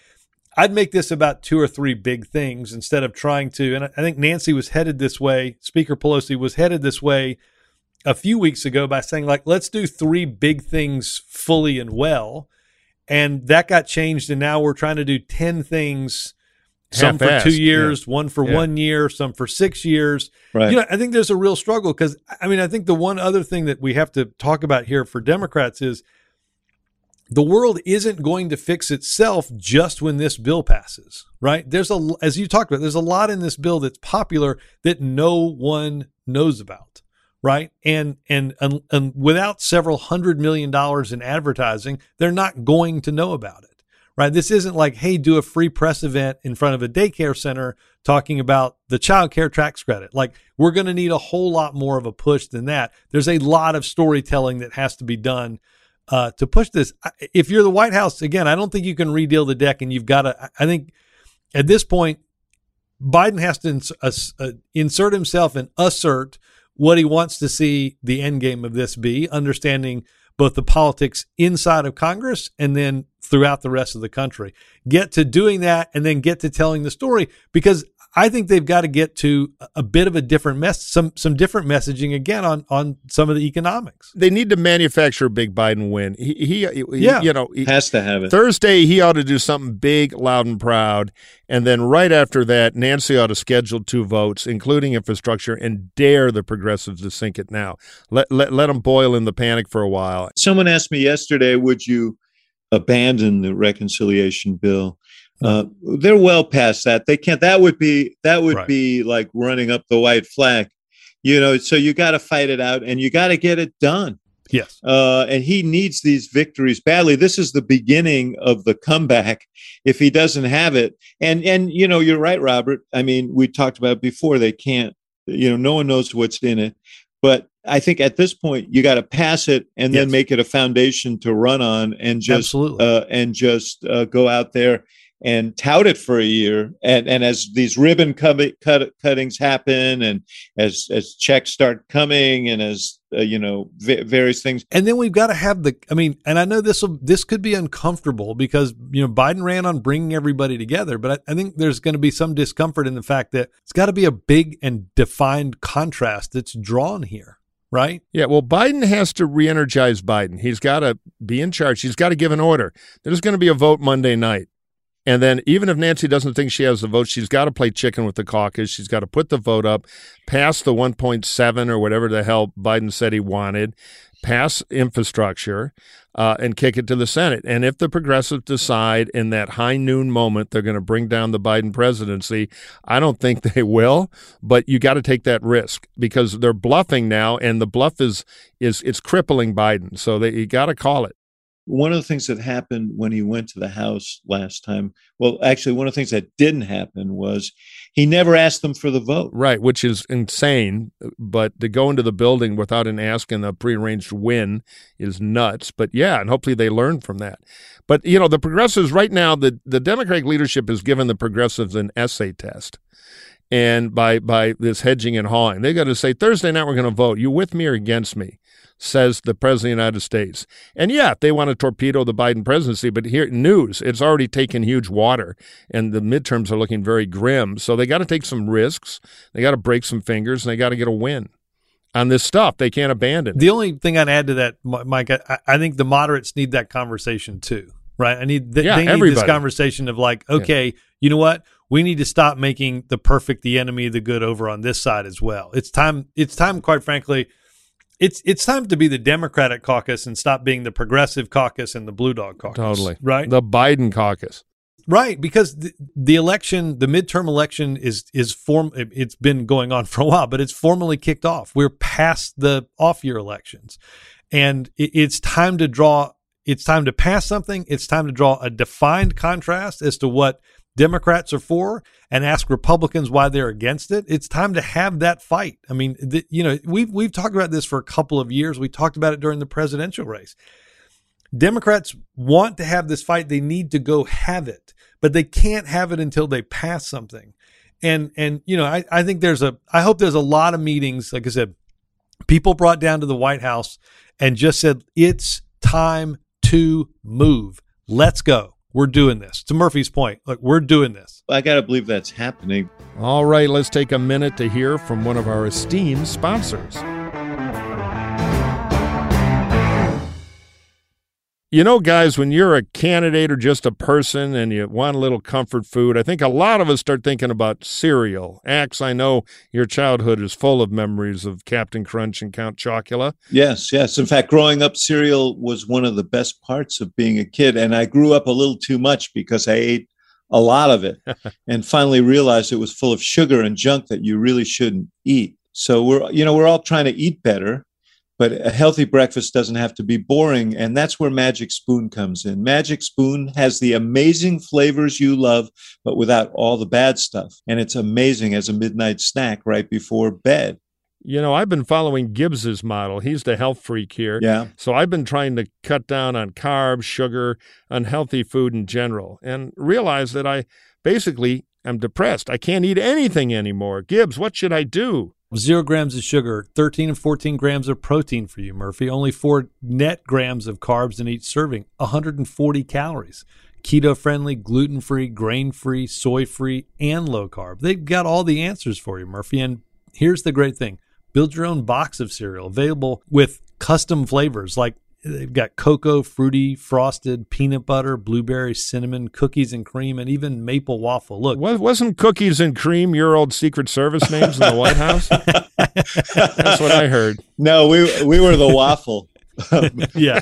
I'd make this about two or three big things instead of trying to. And I think Nancy was headed this way. Speaker Pelosi was headed this way a few weeks ago by saying, like, let's do three big things fully and well. And that got changed. And now we're trying to do 10 things, some for Half-assed, two years, one for Yeah. one year, some for six years. Right. You know, I think there's a real struggle because, I mean, I think the one other thing that we have to talk about here for Democrats is the world isn't going to fix itself just when this bill passes, right? There's a, as you talked about, there's a lot in this bill that's popular that no one knows about, right? And, and, and, and without several hundred million dollars in advertising, they're not going to know about it, right? This isn't like, hey, do a free press event in front of a daycare center talking about the child care tax credit. Like, we're going to need a whole lot more of a push than that. There's a lot of storytelling that has to be done uh, to push this. If you're the White House, again, I don't think you can redeal the deck, and you've got to. I think at this point, Biden has to ins- uh, insert himself and assert what he wants to see the end game of this be, understanding both the politics inside of Congress and then throughout the rest of the country. Get to doing that and then get to telling the story because I think they've got to get to a bit of a different mess, some some different messaging again on on some of the economics. They need to manufacture a big Biden win. He, he, he Yeah. you know, he, Has to have it. Thursday he ought to do something big, loud, and proud, and then right after that, Nancy ought to schedule two votes, including infrastructure, and dare the progressives to sink it now. Let let let them boil in the panic for a while. Someone asked me yesterday, would you abandon the reconciliation bill? Uh, they're well past that. They can't. That would be that would Right. be like running up the white flag, you know. So you got to fight it out, and you got to get it done. Yes. Uh, and he needs these victories badly. This is the beginning of the comeback. If he doesn't have it, and and you know, you're right, Robert. I mean, we talked about it before. They can't. You know, no one knows what's in it. But I think at this point, you got to pass it and then Yes. make it a foundation to run on, and just Absolutely. uh, and just uh, go out there and tout it for a year. And and as these ribbon cut, cut, cuttings happen, and as as checks start coming, and as uh, you know v- various things. And then we've got to have the. I mean, and I know this will this could be uncomfortable because you know Biden ran on bringing everybody together, but I, I think there's going to be some discomfort in the fact that it's got to be a big and defined contrast that's drawn here, right? Yeah, well, Biden has to re-energize Biden. He's got to be in charge. He's got to give an order. There's going to be a vote Monday night. And then even if Nancy doesn't think she has the vote, she's got to play chicken with the caucus. She's got to put the vote up, pass the 1.7 or whatever the hell Biden said he wanted, pass infrastructure, uh, and kick it to the Senate. And if the progressives decide in that high noon moment they're going to bring down the Biden presidency, I don't think they will. But you got to take that risk because they're bluffing now, and the bluff is is it's crippling Biden. So they, you got to call it. One of the things that happened when he went to the House last time, well, actually, one of the things that didn't happen was he never asked them for the vote. Right, which is insane. But to go into the building without an ask and a prearranged win is nuts. But yeah, and hopefully they learn from that. But you know, the progressives right now, the the Democratic leadership has given the progressives an essay test. And by by this hedging and hawing, they got to say Thursday night we're going to vote. You with me or against me? Says the president of the United States. And yeah, they want to torpedo the Biden presidency, but here news, it's already taken huge water, and the midterms are looking very grim. So they got to take some risks. They got to break some fingers, and they got to get a win on this stuff. They can't abandon. it. The only thing I'd add to that, Mike, I, I think the moderates need that conversation too, right? I need th- Yeah, they need this conversation of like, okay, you know what? We need to stop making the perfect the enemy of the good over on this side as well. It's time. It's time, quite frankly. It's it's time to be the Democratic caucus and stop being the progressive caucus and the blue dog caucus. Totally. right. The Biden caucus. Right, because the, the election, the midterm election is is form. it- It's been going on for a while, but it's formally kicked off. We're past the off year elections, and it, it's time to draw. It's time to pass something. It's time to draw a defined contrast as to what Democrats are for, and ask Republicans why they're against it. It's time to have that fight. I mean, the, you know, we've we've talked about this for a couple of years. We talked about it during the presidential race. Democrats want to have this fight. They need to go have it, but they can't have it until they pass something. And and you know, I, I think there's a I hope there's a lot of meetings, like I said, people brought down to the White House and just said, It's time to move. Let's go. We're doing this. To Murphy's point, like we're doing this. I got to believe that's happening. All right, let's take a minute to hear from one of our esteemed sponsors. You know, guys, when you're a candidate or just a person and you want a little comfort food, I think a lot of us start thinking about cereal. Axe, I know your childhood is full of memories of Captain Crunch and Count Chocula. Yes, yes. In fact, growing up, cereal was one of the best parts of being a kid. And I grew up a little too much because I ate a lot of it and finally realized it was full of sugar and junk that you really shouldn't eat. So we're, you know, we're all trying to eat better, but a healthy breakfast doesn't have to be boring. And that's where Magic Spoon comes in. Magic Spoon has the amazing flavors you love, but without all the bad stuff. And it's amazing as a midnight snack right before bed. You know, I've been following Gibbs's model. He's the health freak here. Yeah. So I've been trying to cut down on carbs, sugar, unhealthy food in general, and realize that I basically am depressed. I can't eat anything anymore. Gibbs, what should I do? Zero grams of sugar, 13 and 14 grams of protein for you, Murphy. Only four net grams of carbs in each serving, 140 calories. keto friendly, gluten free, grain free, soy free, and low carb. They've got all the answers for you, Murphy. And here's the great thing build your own box of cereal available with custom flavors like they've got cocoa, fruity, frosted, peanut butter, blueberry, cinnamon, cookies and cream, and even maple waffle. Look, wasn't cookies and cream your old Secret Service names in the White House? That's what I heard. No, we we were the waffle. yeah.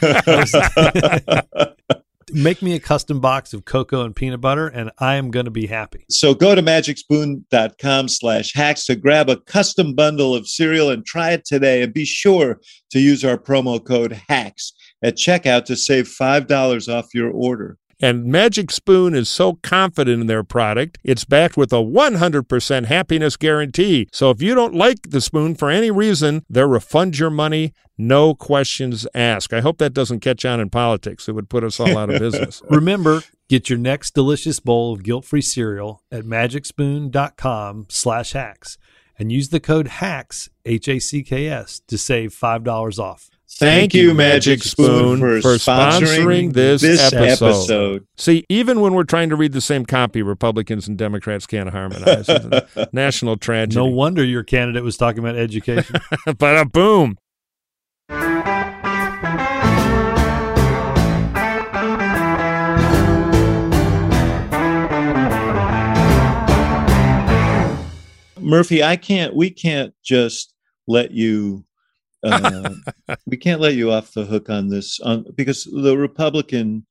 Make me a custom box of cocoa and peanut butter, and I am going to be happy. So go to magicspoon.com slash hacks to grab a custom bundle of cereal and try it today. And be sure to use our promo code HACKS at checkout to save $5 off your order. And Magic Spoon is so confident in their product, it's backed with a 100% happiness guarantee. So if you don't like the spoon for any reason, they'll refund your money, no questions asked. I hope that doesn't catch on in politics. It would put us all out of business. Remember, get your next delicious bowl of guilt-free cereal at magicspoon.com slash hacks and use the code HACKS, H-A-C-K-S, to save $5 off. Thank, you, Magic Spoon, for, for sponsoring, this, this episode. episode. See, even when we're trying to read the same copy, Republicans and Democrats can't harmonize. National tragedy. No wonder your candidate was talking about education. but a boom. Murphy, I can't. We can't just let you. Uh, we can't let you off the hook on this, on, because the Republican,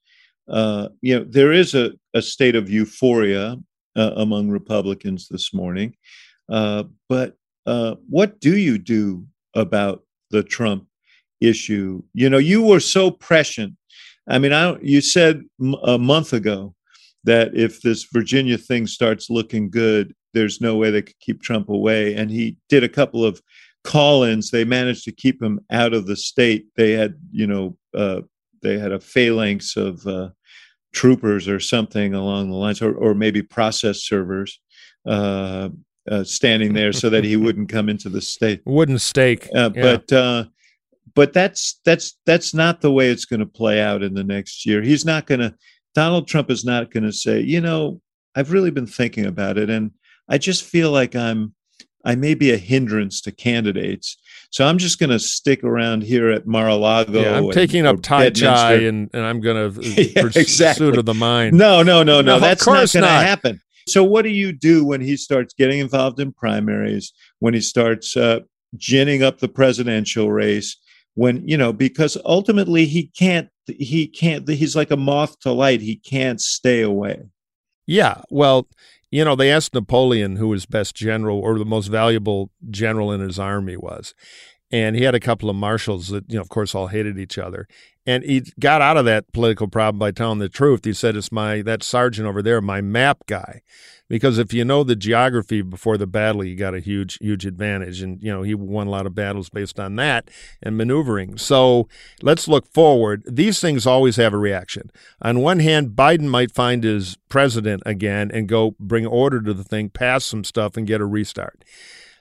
uh, you know, there is a, a state of euphoria uh, among Republicans this morning. Uh, but uh, what do you do about the Trump issue? You know, you were so prescient. I mean, I you said m- a month ago that if this Virginia thing starts looking good, there's no way they could keep Trump away. And he did a couple of call-ins. They managed to keep him out of the state. They had, you know, uh, they had a phalanx of uh, troopers or something along the lines, or, or maybe process servers uh, uh standing there so that he wouldn't come into the state. Wooden stake. Uh, Yeah. But uh, but that's that's that's not the way it's going to play out in the next year. He's not going to. Donald Trump is not going to say, you know, I've really been thinking about it, and I just feel like I'm I may be a hindrance to candidates. So I'm just going to stick around here at Mar-a-Lago. yeah, I'm and- taking up Tai Chi and, and I'm going to Yeah, pursue exactly. of the mind. No, no, no, No, no. That's not going to happen. So what do you do when he starts getting involved in primaries? When he starts uh, ginning up the presidential race? When you know, because ultimately he can't. He can't. He's like a moth to light. He can't stay away. Yeah, well, you know, they asked Napoleon who his best general or the most valuable general in his army was. And he had a couple of marshals that, you know, of course, all hated each other. And he got out of that political problem by telling the truth. He said, It's my, that sergeant over there, my map guy. Because if you know the geography before the battle, you got a huge, huge advantage. And, you know, he won a lot of battles based on that and maneuvering. So let's look forward. These things always have a reaction. On one hand, Biden might find his president again and go bring order to the thing, pass some stuff, and get a restart.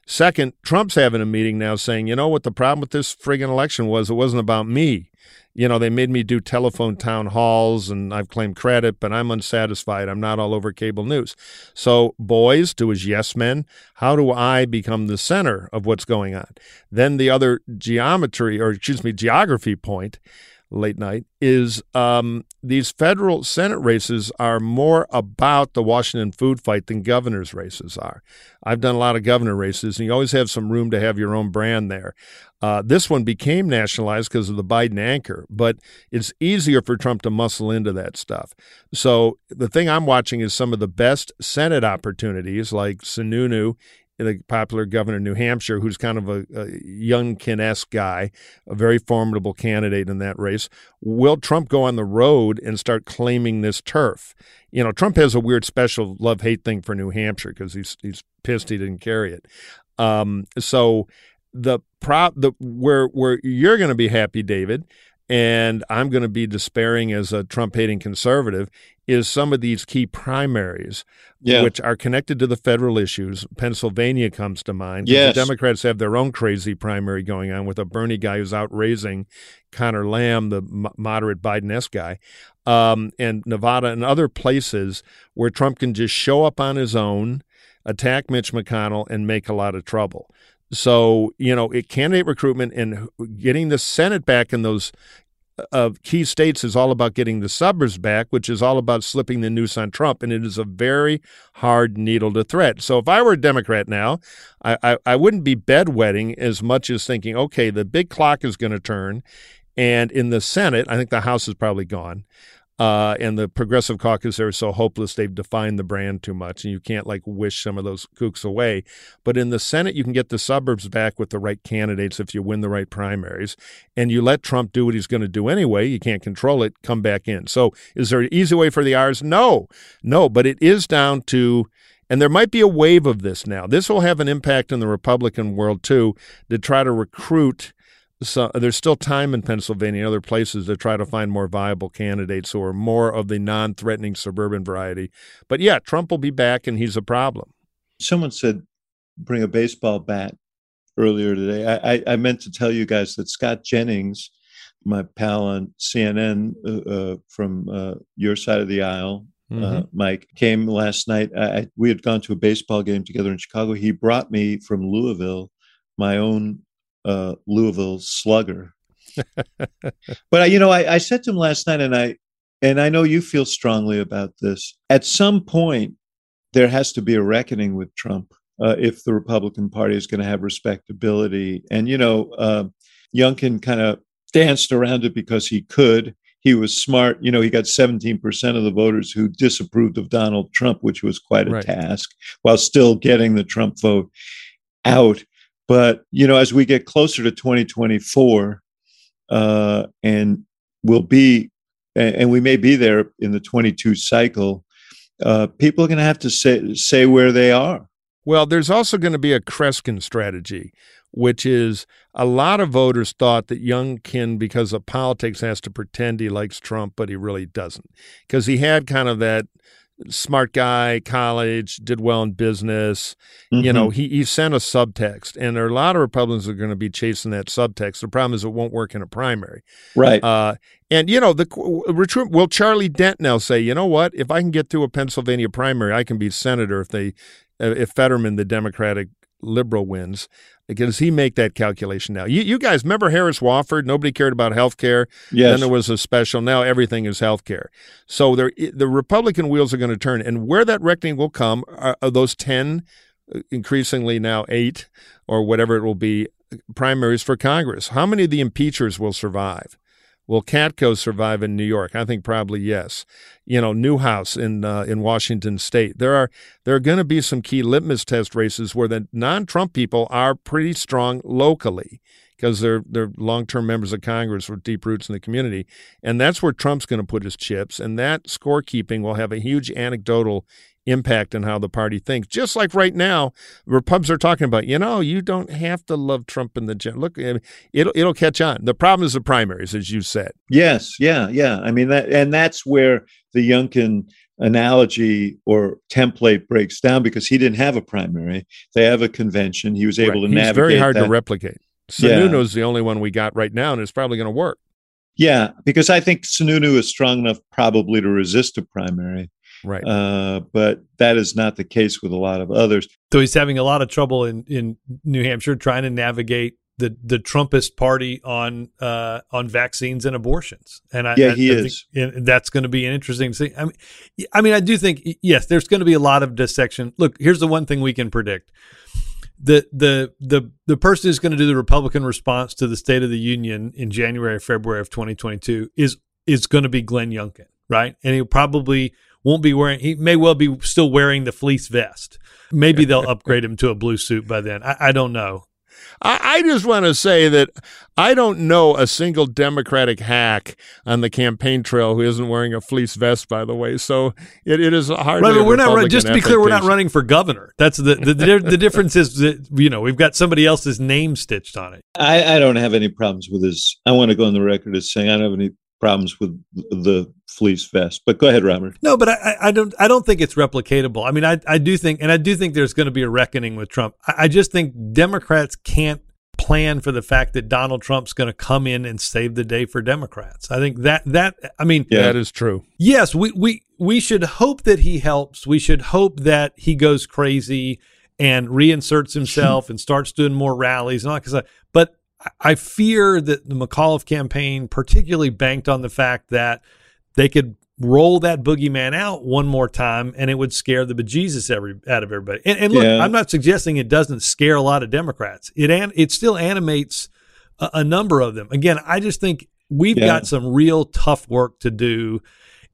Second, Trump's having a meeting now saying, you know what the problem with this friggin' election was? It wasn't about me. You know, they made me do telephone town halls and I've claimed credit, but I'm unsatisfied. I'm not all over cable news. So, boys, to his yes men, how do I become the center of what's going on? Then the other geometry, or excuse me, geography point late night is um, these federal Senate races are more about the Washington food fight than governor's races are. I've done a lot of governor races, and you always have some room to have your own brand there. Uh, this one became nationalized because of the Biden anchor, but it's easier for Trump to muscle into that stuff. So the thing I'm watching is some of the best Senate opportunities, like Sununu the popular governor of New Hampshire, who's kind of a, a Youngkin-esque guy, a very formidable candidate in that race. Will Trump go on the road and start claiming this turf? You know, Trump has a weird special love-hate thing for New Hampshire because he's he's pissed he didn't carry it. Um, so the prop the where where you're going to be happy, David, and I'm going to be despairing as a Trump hating conservative, is some of these key primaries, Yeah. which are connected to the federal issues. Pennsylvania comes to mind. Yes. The Democrats have their own crazy primary going on with a Bernie guy who's out raising Connor Lamb, the moderate Biden esque guy, um, and Nevada and other places where Trump can just show up on his own, attack Mitch McConnell, and make a lot of trouble. So, you know, it candidate recruitment and getting the Senate back in those uh, of key states is all about getting the suburbs back, which is all about slipping the noose on Trump, and it is a very hard needle to thread. So if I were a Democrat now, I, I, I wouldn't be bedwetting as much as thinking, okay, the big clock is going to turn, and in the Senate, I think the House is probably gone. Uh, and the progressive caucus are so hopeless they've defined the brand too much and you can't like wish some of those kooks away. But in the senate you can get the suburbs back with the right candidates if you win the right primaries and you let trump do what he's going to do anyway you can't control it come back in. So is there an easy way for the r's no no but it is down to and there might be a wave of this now. This will have an impact in the republican world too to try to recruit so there's still time in Pennsylvania and other places to try to find more viable candidates who are more of the non-threatening suburban variety. But yeah, Trump will be back, and he's a problem. Someone said, bring a baseball bat earlier today. I, I, I meant to tell you guys that Scott Jennings, my pal on CNN uh, uh, from uh, your side of the aisle, uh, Mhm. Mike, came last night. I, I, we had gone to a baseball game together in Chicago. He brought me from Louisville my own uh, Louisville slugger. but I, you know, I, I said to him last night, and I and I know you feel strongly about this. At some point, there has to be a reckoning with Trump uh, if the Republican Party is going to have respectability. And you know, uh, Youngkin kind of danced around it because he could. He was smart. You know, he got 17% of the voters who disapproved of Donald Trump, which was quite a Right. task, while still getting the Trump vote out. But, you know, as we get closer to 2024, uh, and we'll be, and, we may be there in the 22 cycle, uh, people are going to have to say, say where they are. Well, there's also going to be a Kreskin strategy, which is a lot of voters thought that Young Youngkin, because of politics, has to pretend he likes Trump, but he really doesn't. Because he had kind of that smart guy, college, did well in business. You know, he, he sent a subtext, and there are a lot of Republicans that are going to be chasing that subtext. The problem is it won't work in a primary. Right. Uh, and you know, the will Charlie Dent now say, you know what? If I can get through a Pennsylvania primary, I can be senator if they, if Fetterman, the Democratic liberal, wins. Does he make that calculation now? You, you guys remember Harris Wofford? Nobody cared about health care. yes. Then there was a special. Now everything is health care. So there, the Republican wheels are going to turn. And where that reckoning will come are, are those 10, uh, increasingly now eight, or whatever it will be, primaries for Congress. How many of the impeachers will survive? Will Katko survive in New York? I think probably yes. You know, Newhouse in uh, in Washington State. There are there are going to be some key litmus test races where the non-Trump people are pretty strong locally because they're they're long-term members of Congress with deep roots in the community, and that's where Trump's going to put his chips. And that scorekeeping will have a huge anecdotal impact on how the party thinks. Just like right now, Republicans are talking about, you know, you don't have to love Trump in the gen. Look, it'll it'll catch on. The problem is the primaries, as you said. Yes, yeah, yeah. I mean that, and that's where the Youngkin analogy or template breaks down because he didn't have a primary. They have a convention. He was able Right. to He's navigate. very hard that. to replicate. Yeah. Sununu's the only one we got right now, and it's probably going to work. Yeah, because I think Sununu is strong enough probably to resist a primary, Right. uh, but that is not the case with a lot of others. So he's having a lot of trouble in, in New Hampshire trying to navigate the, the Trumpist party on uh, on vaccines and abortions. And I, Yeah, I- he I think- is. that's going to be an interesting thing. I mean, I mean, I do think yes, there's going to be a lot of dissection. Look, here's the one thing we can predict: the the the the person who's going to do the Republican response to the State of the Union in January or February of 2022 is is going to be Glenn Youngkin, right? And he'll probably won't be wearing. He may well be still wearing the fleece vest. Maybe they'll upgrade him to a blue suit by then. I, I don't know. I, I just want to say that I don't know a single Democratic hack on the campaign trail who isn't wearing a fleece vest. By the way, so it, it is hard. Right, we're not run, just to be clear. We're not running for governor. That's the the, the, the difference is that you know we've got somebody else's name stitched on it. I, I don't have any problems with this. I want to go on the record as saying I don't have any problems with the fleece vest. But go ahead, Robert. No, but I, I don't I don't think it's replicatable. I mean, I, I do think, and I do think there's going to be a reckoning with Trump. I, I just think Democrats can't plan for the fact that Donald Trump's going to come in and save the day for Democrats. I think that that I mean, yeah, that is true. Yes, we we we should hope that he helps. We should hope that he goes crazy and reinserts himself and starts doing more rallies and all that kind of stuff. But I fear that the McAuliffe campaign particularly banked on the fact that they could roll that boogeyman out one more time and it would scare the bejesus every out of everybody. And, and look, yeah. I'm not suggesting it doesn't scare a lot of Democrats. It an, it still animates a, a, number of them. Again, I just think we've yeah. got some real tough work to do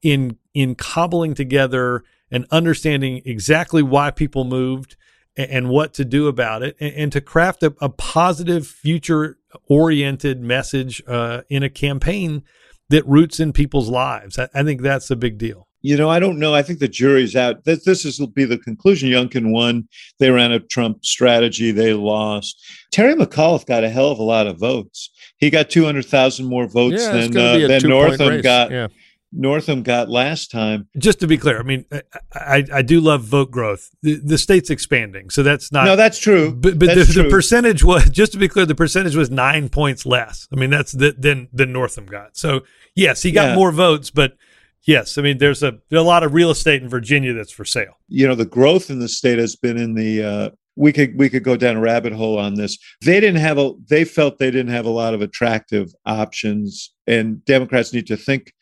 in in cobbling together and understanding exactly why people moved and, what to do about it and, and to craft a, a positive future oriented message uh, in a campaign that roots in people's lives. I, I, think that's a big deal. You know, I don't know. I think the jury's out. This, this is, will be the conclusion. Youngkin won. They ran a Trump strategy. They lost. Terry McAuliffe got a hell of a lot of votes. He got 200,000 more votes yeah, than, uh, than Northam got. Yeah. Northam got last time. Just to be clear, I mean, I, I do love vote growth. The, the state's expanding, so that's not. No, that's true. But, but that's the, true. the, percentage was just to be clear, the percentage was nine points less. I mean, that's the, than than Northam got. So yes, he got yeah. more votes, but yes, I mean, there's a there's a lot of real estate in Virginia that's for sale. You know, the growth in the state has been in the. Uh, we could we could go down a rabbit hole on this. They didn't have a. They felt they didn't have a lot of attractive options, and Democrats need to think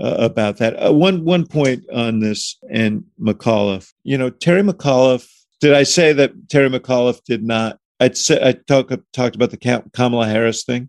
uh, about that. Uh, one one point on this and McAuliffe. You know, Terry McAuliffe. Did I say that Terry McAuliffe did not? I'd say I talk, talked about the Kamala Harris thing.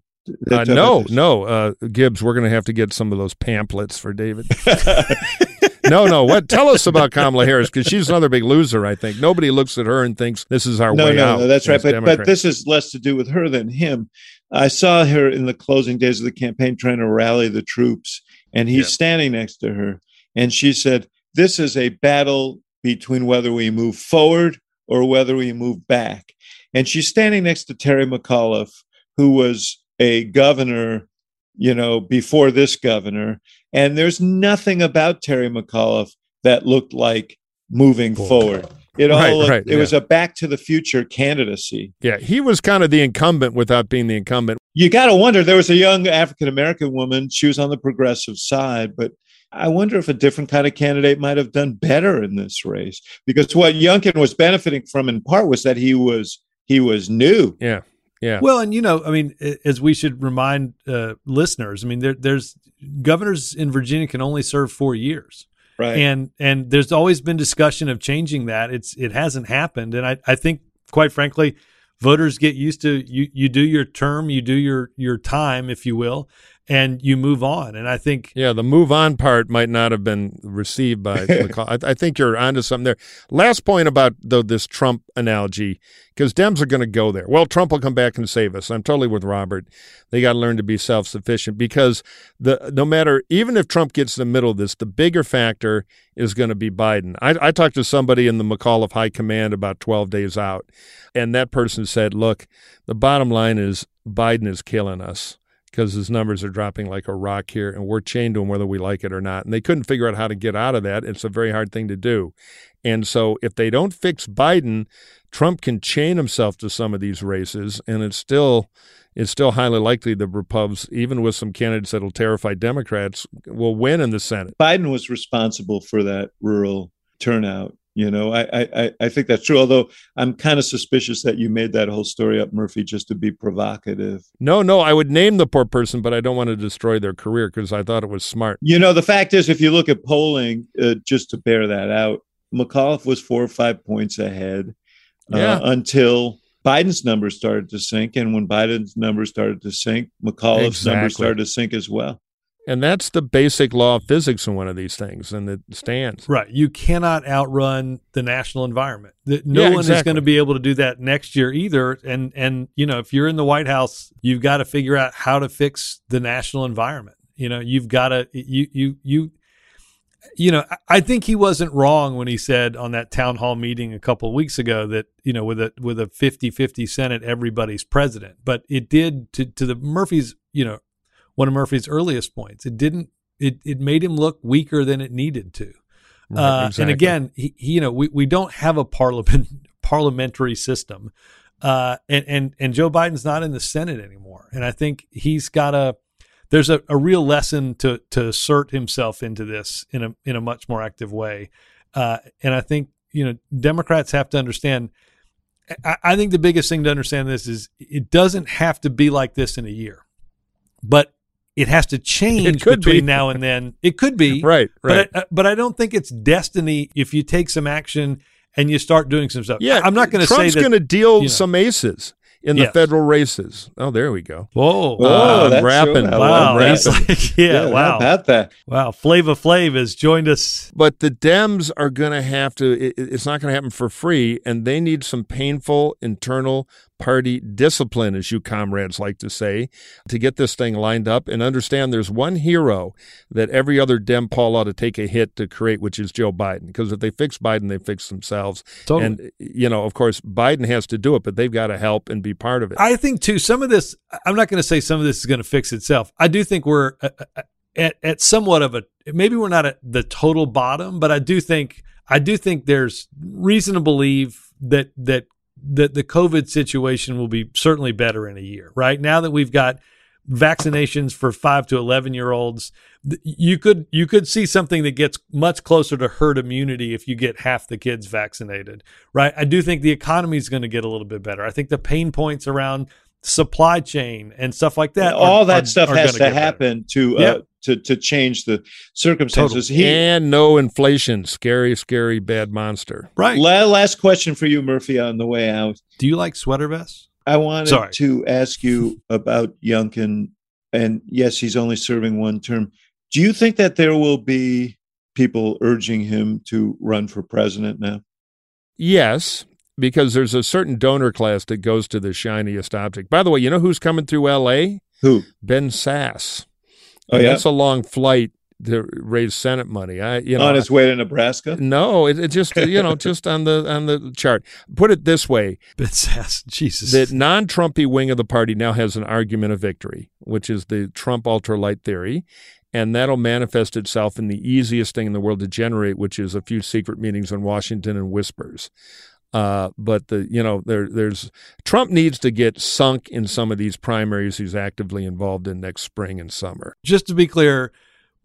Uh, no, no, uh, Gibbs. We're going to have to get some of those pamphlets for David. no, no. What? Tell us about Kamala Harris because she's another big loser. I think nobody looks at her and thinks this is our no, way no, out. No, that's right. But but this is less to do with her than him. I saw her in the closing days of the campaign trying to rally the troops and he's yeah. standing next to her. And she said, This is a battle between whether we move forward or whether we move back. And she's standing next to Terry McAuliffe, who was a governor, you know, before this governor. And there's nothing about Terry McAuliffe that looked like moving cool. forward. It all right, looked, right, it yeah. was a back to the future candidacy. Yeah, he was kind of the incumbent without being the incumbent. You got to wonder there was a young African American woman, she was on the progressive side, but I wonder if a different kind of candidate might have done better in this race because what Youngkin was benefiting from in part was that he was he was new. Yeah. Yeah. Well, and you know, I mean, as we should remind uh, listeners, I mean, there, there's governors in Virginia can only serve four years. Right. And and there's always been discussion of changing that. It's it hasn't happened. And I, I think quite frankly, voters get used to you you do your term, you do your your time, if you will, and you move on. And I think yeah, the move on part might not have been received by I, I, think you're onto something there. Last point about though this Trump analogy, because Dems are going to go there. Well, Trump will come back and save us. I'm totally with Robert. They got to learn to be self sufficient because the no matter even if Trump gets in the middle of this, the bigger factor is going to be Biden. I, I talked to somebody in the McAuliffe High Command about 12 days out, and that person said, "Look, the bottom line is Biden is killing us." Because his numbers are dropping like a rock here, and we're chained to him whether we like it or not. And they couldn't figure out how to get out of that. It's a very hard thing to do. And so if they don't fix Biden, Trump can chain himself to some of these races, and it's still it's still highly likely the Repubs, even with some candidates that'll terrify Democrats, will win in the Senate. Biden was responsible for that rural turnout you know, I, I I think that's true. Although I'm kind of suspicious that you made that whole story up, Murphy, just to be provocative. No, no, I would name the poor person, but I don't want to destroy their career because I thought it was smart. You know, the fact is, if you look at polling, uh, just to bear that out, McAuliffe was four or five points ahead uh, yeah. until Biden's numbers started to sink, and when Biden's numbers started to sink, McAuliffe's exactly. numbers started to sink as well. And that's the basic law of physics in one of these things, and it stands. Right. You cannot outrun the national environment. The- No Yeah, one is going to be able to do that next year either. And and you know, if you're in the White House, you've got to figure out how to fix the national environment. You know, you've got to you you you you know, I- I think he wasn't wrong when he said on that town hall meeting a couple of weeks ago that, you know, with a with a 50-50 Senate, everybody's president. But it did to to the Murphy's, you know, one of Murphy's earliest points. It didn't it it made him look weaker than it needed to. Right, Uh, exactly. And again, he, he- you know, we, we don't have a parliament parliamentary system, uh, and and and Joe Biden's not in the Senate anymore. And I think he's got a there's a, a real lesson to to assert himself into this in a in a much more active way. Uh, and I think you know Democrats have to understand. I, I think the biggest thing to understand this is it doesn't have to be like this in a year, but it has to change could between be. now and then. It could be right, right. but I, uh, but I don't think it's destiny if you take some action and you start doing some stuff. yeah, I'm not going to say Trump's going to deal you know. some aces in the federal races. Oh, there we go. Whoa! Oh, I'm rapping. true. I wow! rapping. like, yeah, how wow, about that? wow. Flava Flav has joined us. But the Dems are going to have to, it, it's not going to happen for free, and they need some painful internal party discipline, as you comrades like to say, to get this thing lined up and understand there's one hero that every other Dem pol ought to take a hit to create, which is Joe Biden. Because if they fix Biden, they fix themselves. Totally. And, you know, of course, Biden has to do it, but they've got to help and be part of it. I think too. Some of this, I'm not going to say some of this is going to fix itself. I do think we're uh, uh, at at somewhat of a maybe we're not at the total bottom, but I do think I do think there's reason to believe that that that the COVID situation will be certainly better in a year. Right now that we've got vaccinations for five to eleven year olds, you could you could see something that gets much closer to herd immunity if you get half the kids vaccinated. Right? I do think the economy is going to get a little bit better. I think the pain points around supply chain and stuff like that. all that are- stuff are has gonna to get better. happen to uh, Yeah. to to change the circumstances. He, and no inflation. Scary, scary, bad monster. Right? La- last question for you, Murphy, on the way out. Do you like sweater vests? I wanted Sorry. to ask you about Youngkin, and yes, he's only serving one term. Do you think that there will be people urging him to run for president now? Yes, because there's a certain donor class that goes to the shiniest object. By the way, you know who's coming through L.A.? Who? Ben Sasse. Oh And yeah, that's a long flight to raise Senate money. I, you know, on his way to Nebraska. no, it, it just you know just on the on the chart. Put it this way: Ben Sasse. Jesus. the non-Trumpy wing of the party now has an argument of victory, which is the Trump ultralight theory. And that'll manifest itself in the easiest thing in the world to generate, which is a few secret meetings in Washington and whispers. Uh, but the you know there there's Trump needs to get sunk in some of these primaries he's actively involved in next spring and summer. Just to be clear,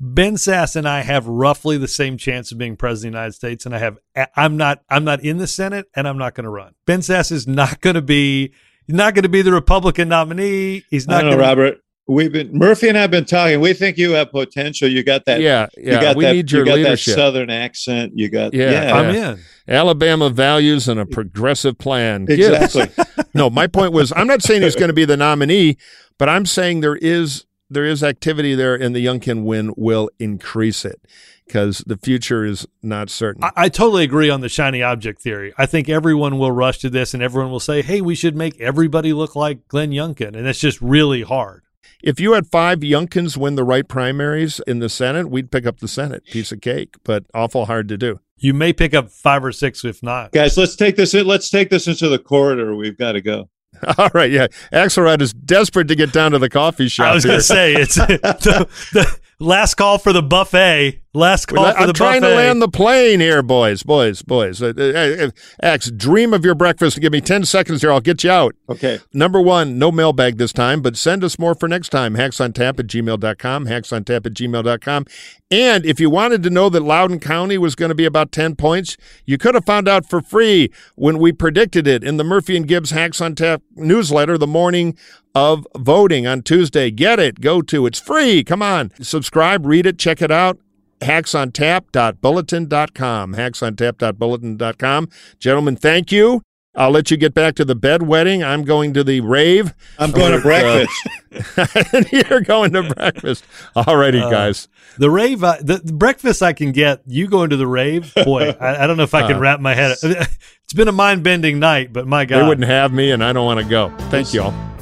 Ben Sasse and I have roughly the same chance of being president of the United States, and I have I'm not I'm not in the Senate, and I'm not going to run. Ben Sasse is not going to be he's not going to be the Republican nominee. He's I not don't know, going to Robert. We've been Murphy and I've been talking. We think you have potential. You got that. yeah, you yeah, got we that. need your you got leadership. that southern accent. You got. Yeah, Yeah, I'm in. Alabama values and a progressive plan. Gibbs. exactly. no, my point was I'm not saying he's going to be the nominee, but I'm saying there is there is activity there, and the Youngkin win will increase it because the future is not certain. I, I totally agree on the shiny object theory. I think everyone will rush to this, and everyone will say, "Hey, we should make everybody look like Glenn Youngkin," and it's just really hard. If you had five Youngkins win the right primaries in the Senate, we'd pick up the Senate, piece of cake, but awful hard to do. You may pick up five or six, if not. Guys, let's take this. in- Let's take this into the corridor. We've got to go. All right, yeah, Axelrod is desperate to get down to the coffee shop. I was going to say it's the, the last call for the buffet. Last call for the truck. I'm the trying buffet. to land the plane here, boys, boys, boys. Uh, uh, uh, Ax, dream of your breakfast. And give me 10 seconds here. I'll get you out. Okay. Number one, no mailbag this time, but send us more for next time. Hacksontap at gmail.com, hacksontap at gmail.com. And if you wanted to know that Loudoun County was going to be about 10 points, you could have found out for free when we predicted it in the Murphy and Gibbs Hacks on Tap newsletter the morning of voting on Tuesday. Get it. Go to. It's free. Come on. Subscribe, read it, check it out hacksontap.bulletin.com. Hacksontap.bulletin.com. Gentlemen, thank you. I'll let you get back to the bedwetting. I'm going to the rave. I'm going to breakfast. and you're going to breakfast. All righty, Uh, guys. The rave, I, the, the breakfast I can get. You going to the rave? Boy, I, I don't know if I can Uh, wrap my head. It's been a mind bending night, but my God. They wouldn't have me, and I don't want to go. Thank you all.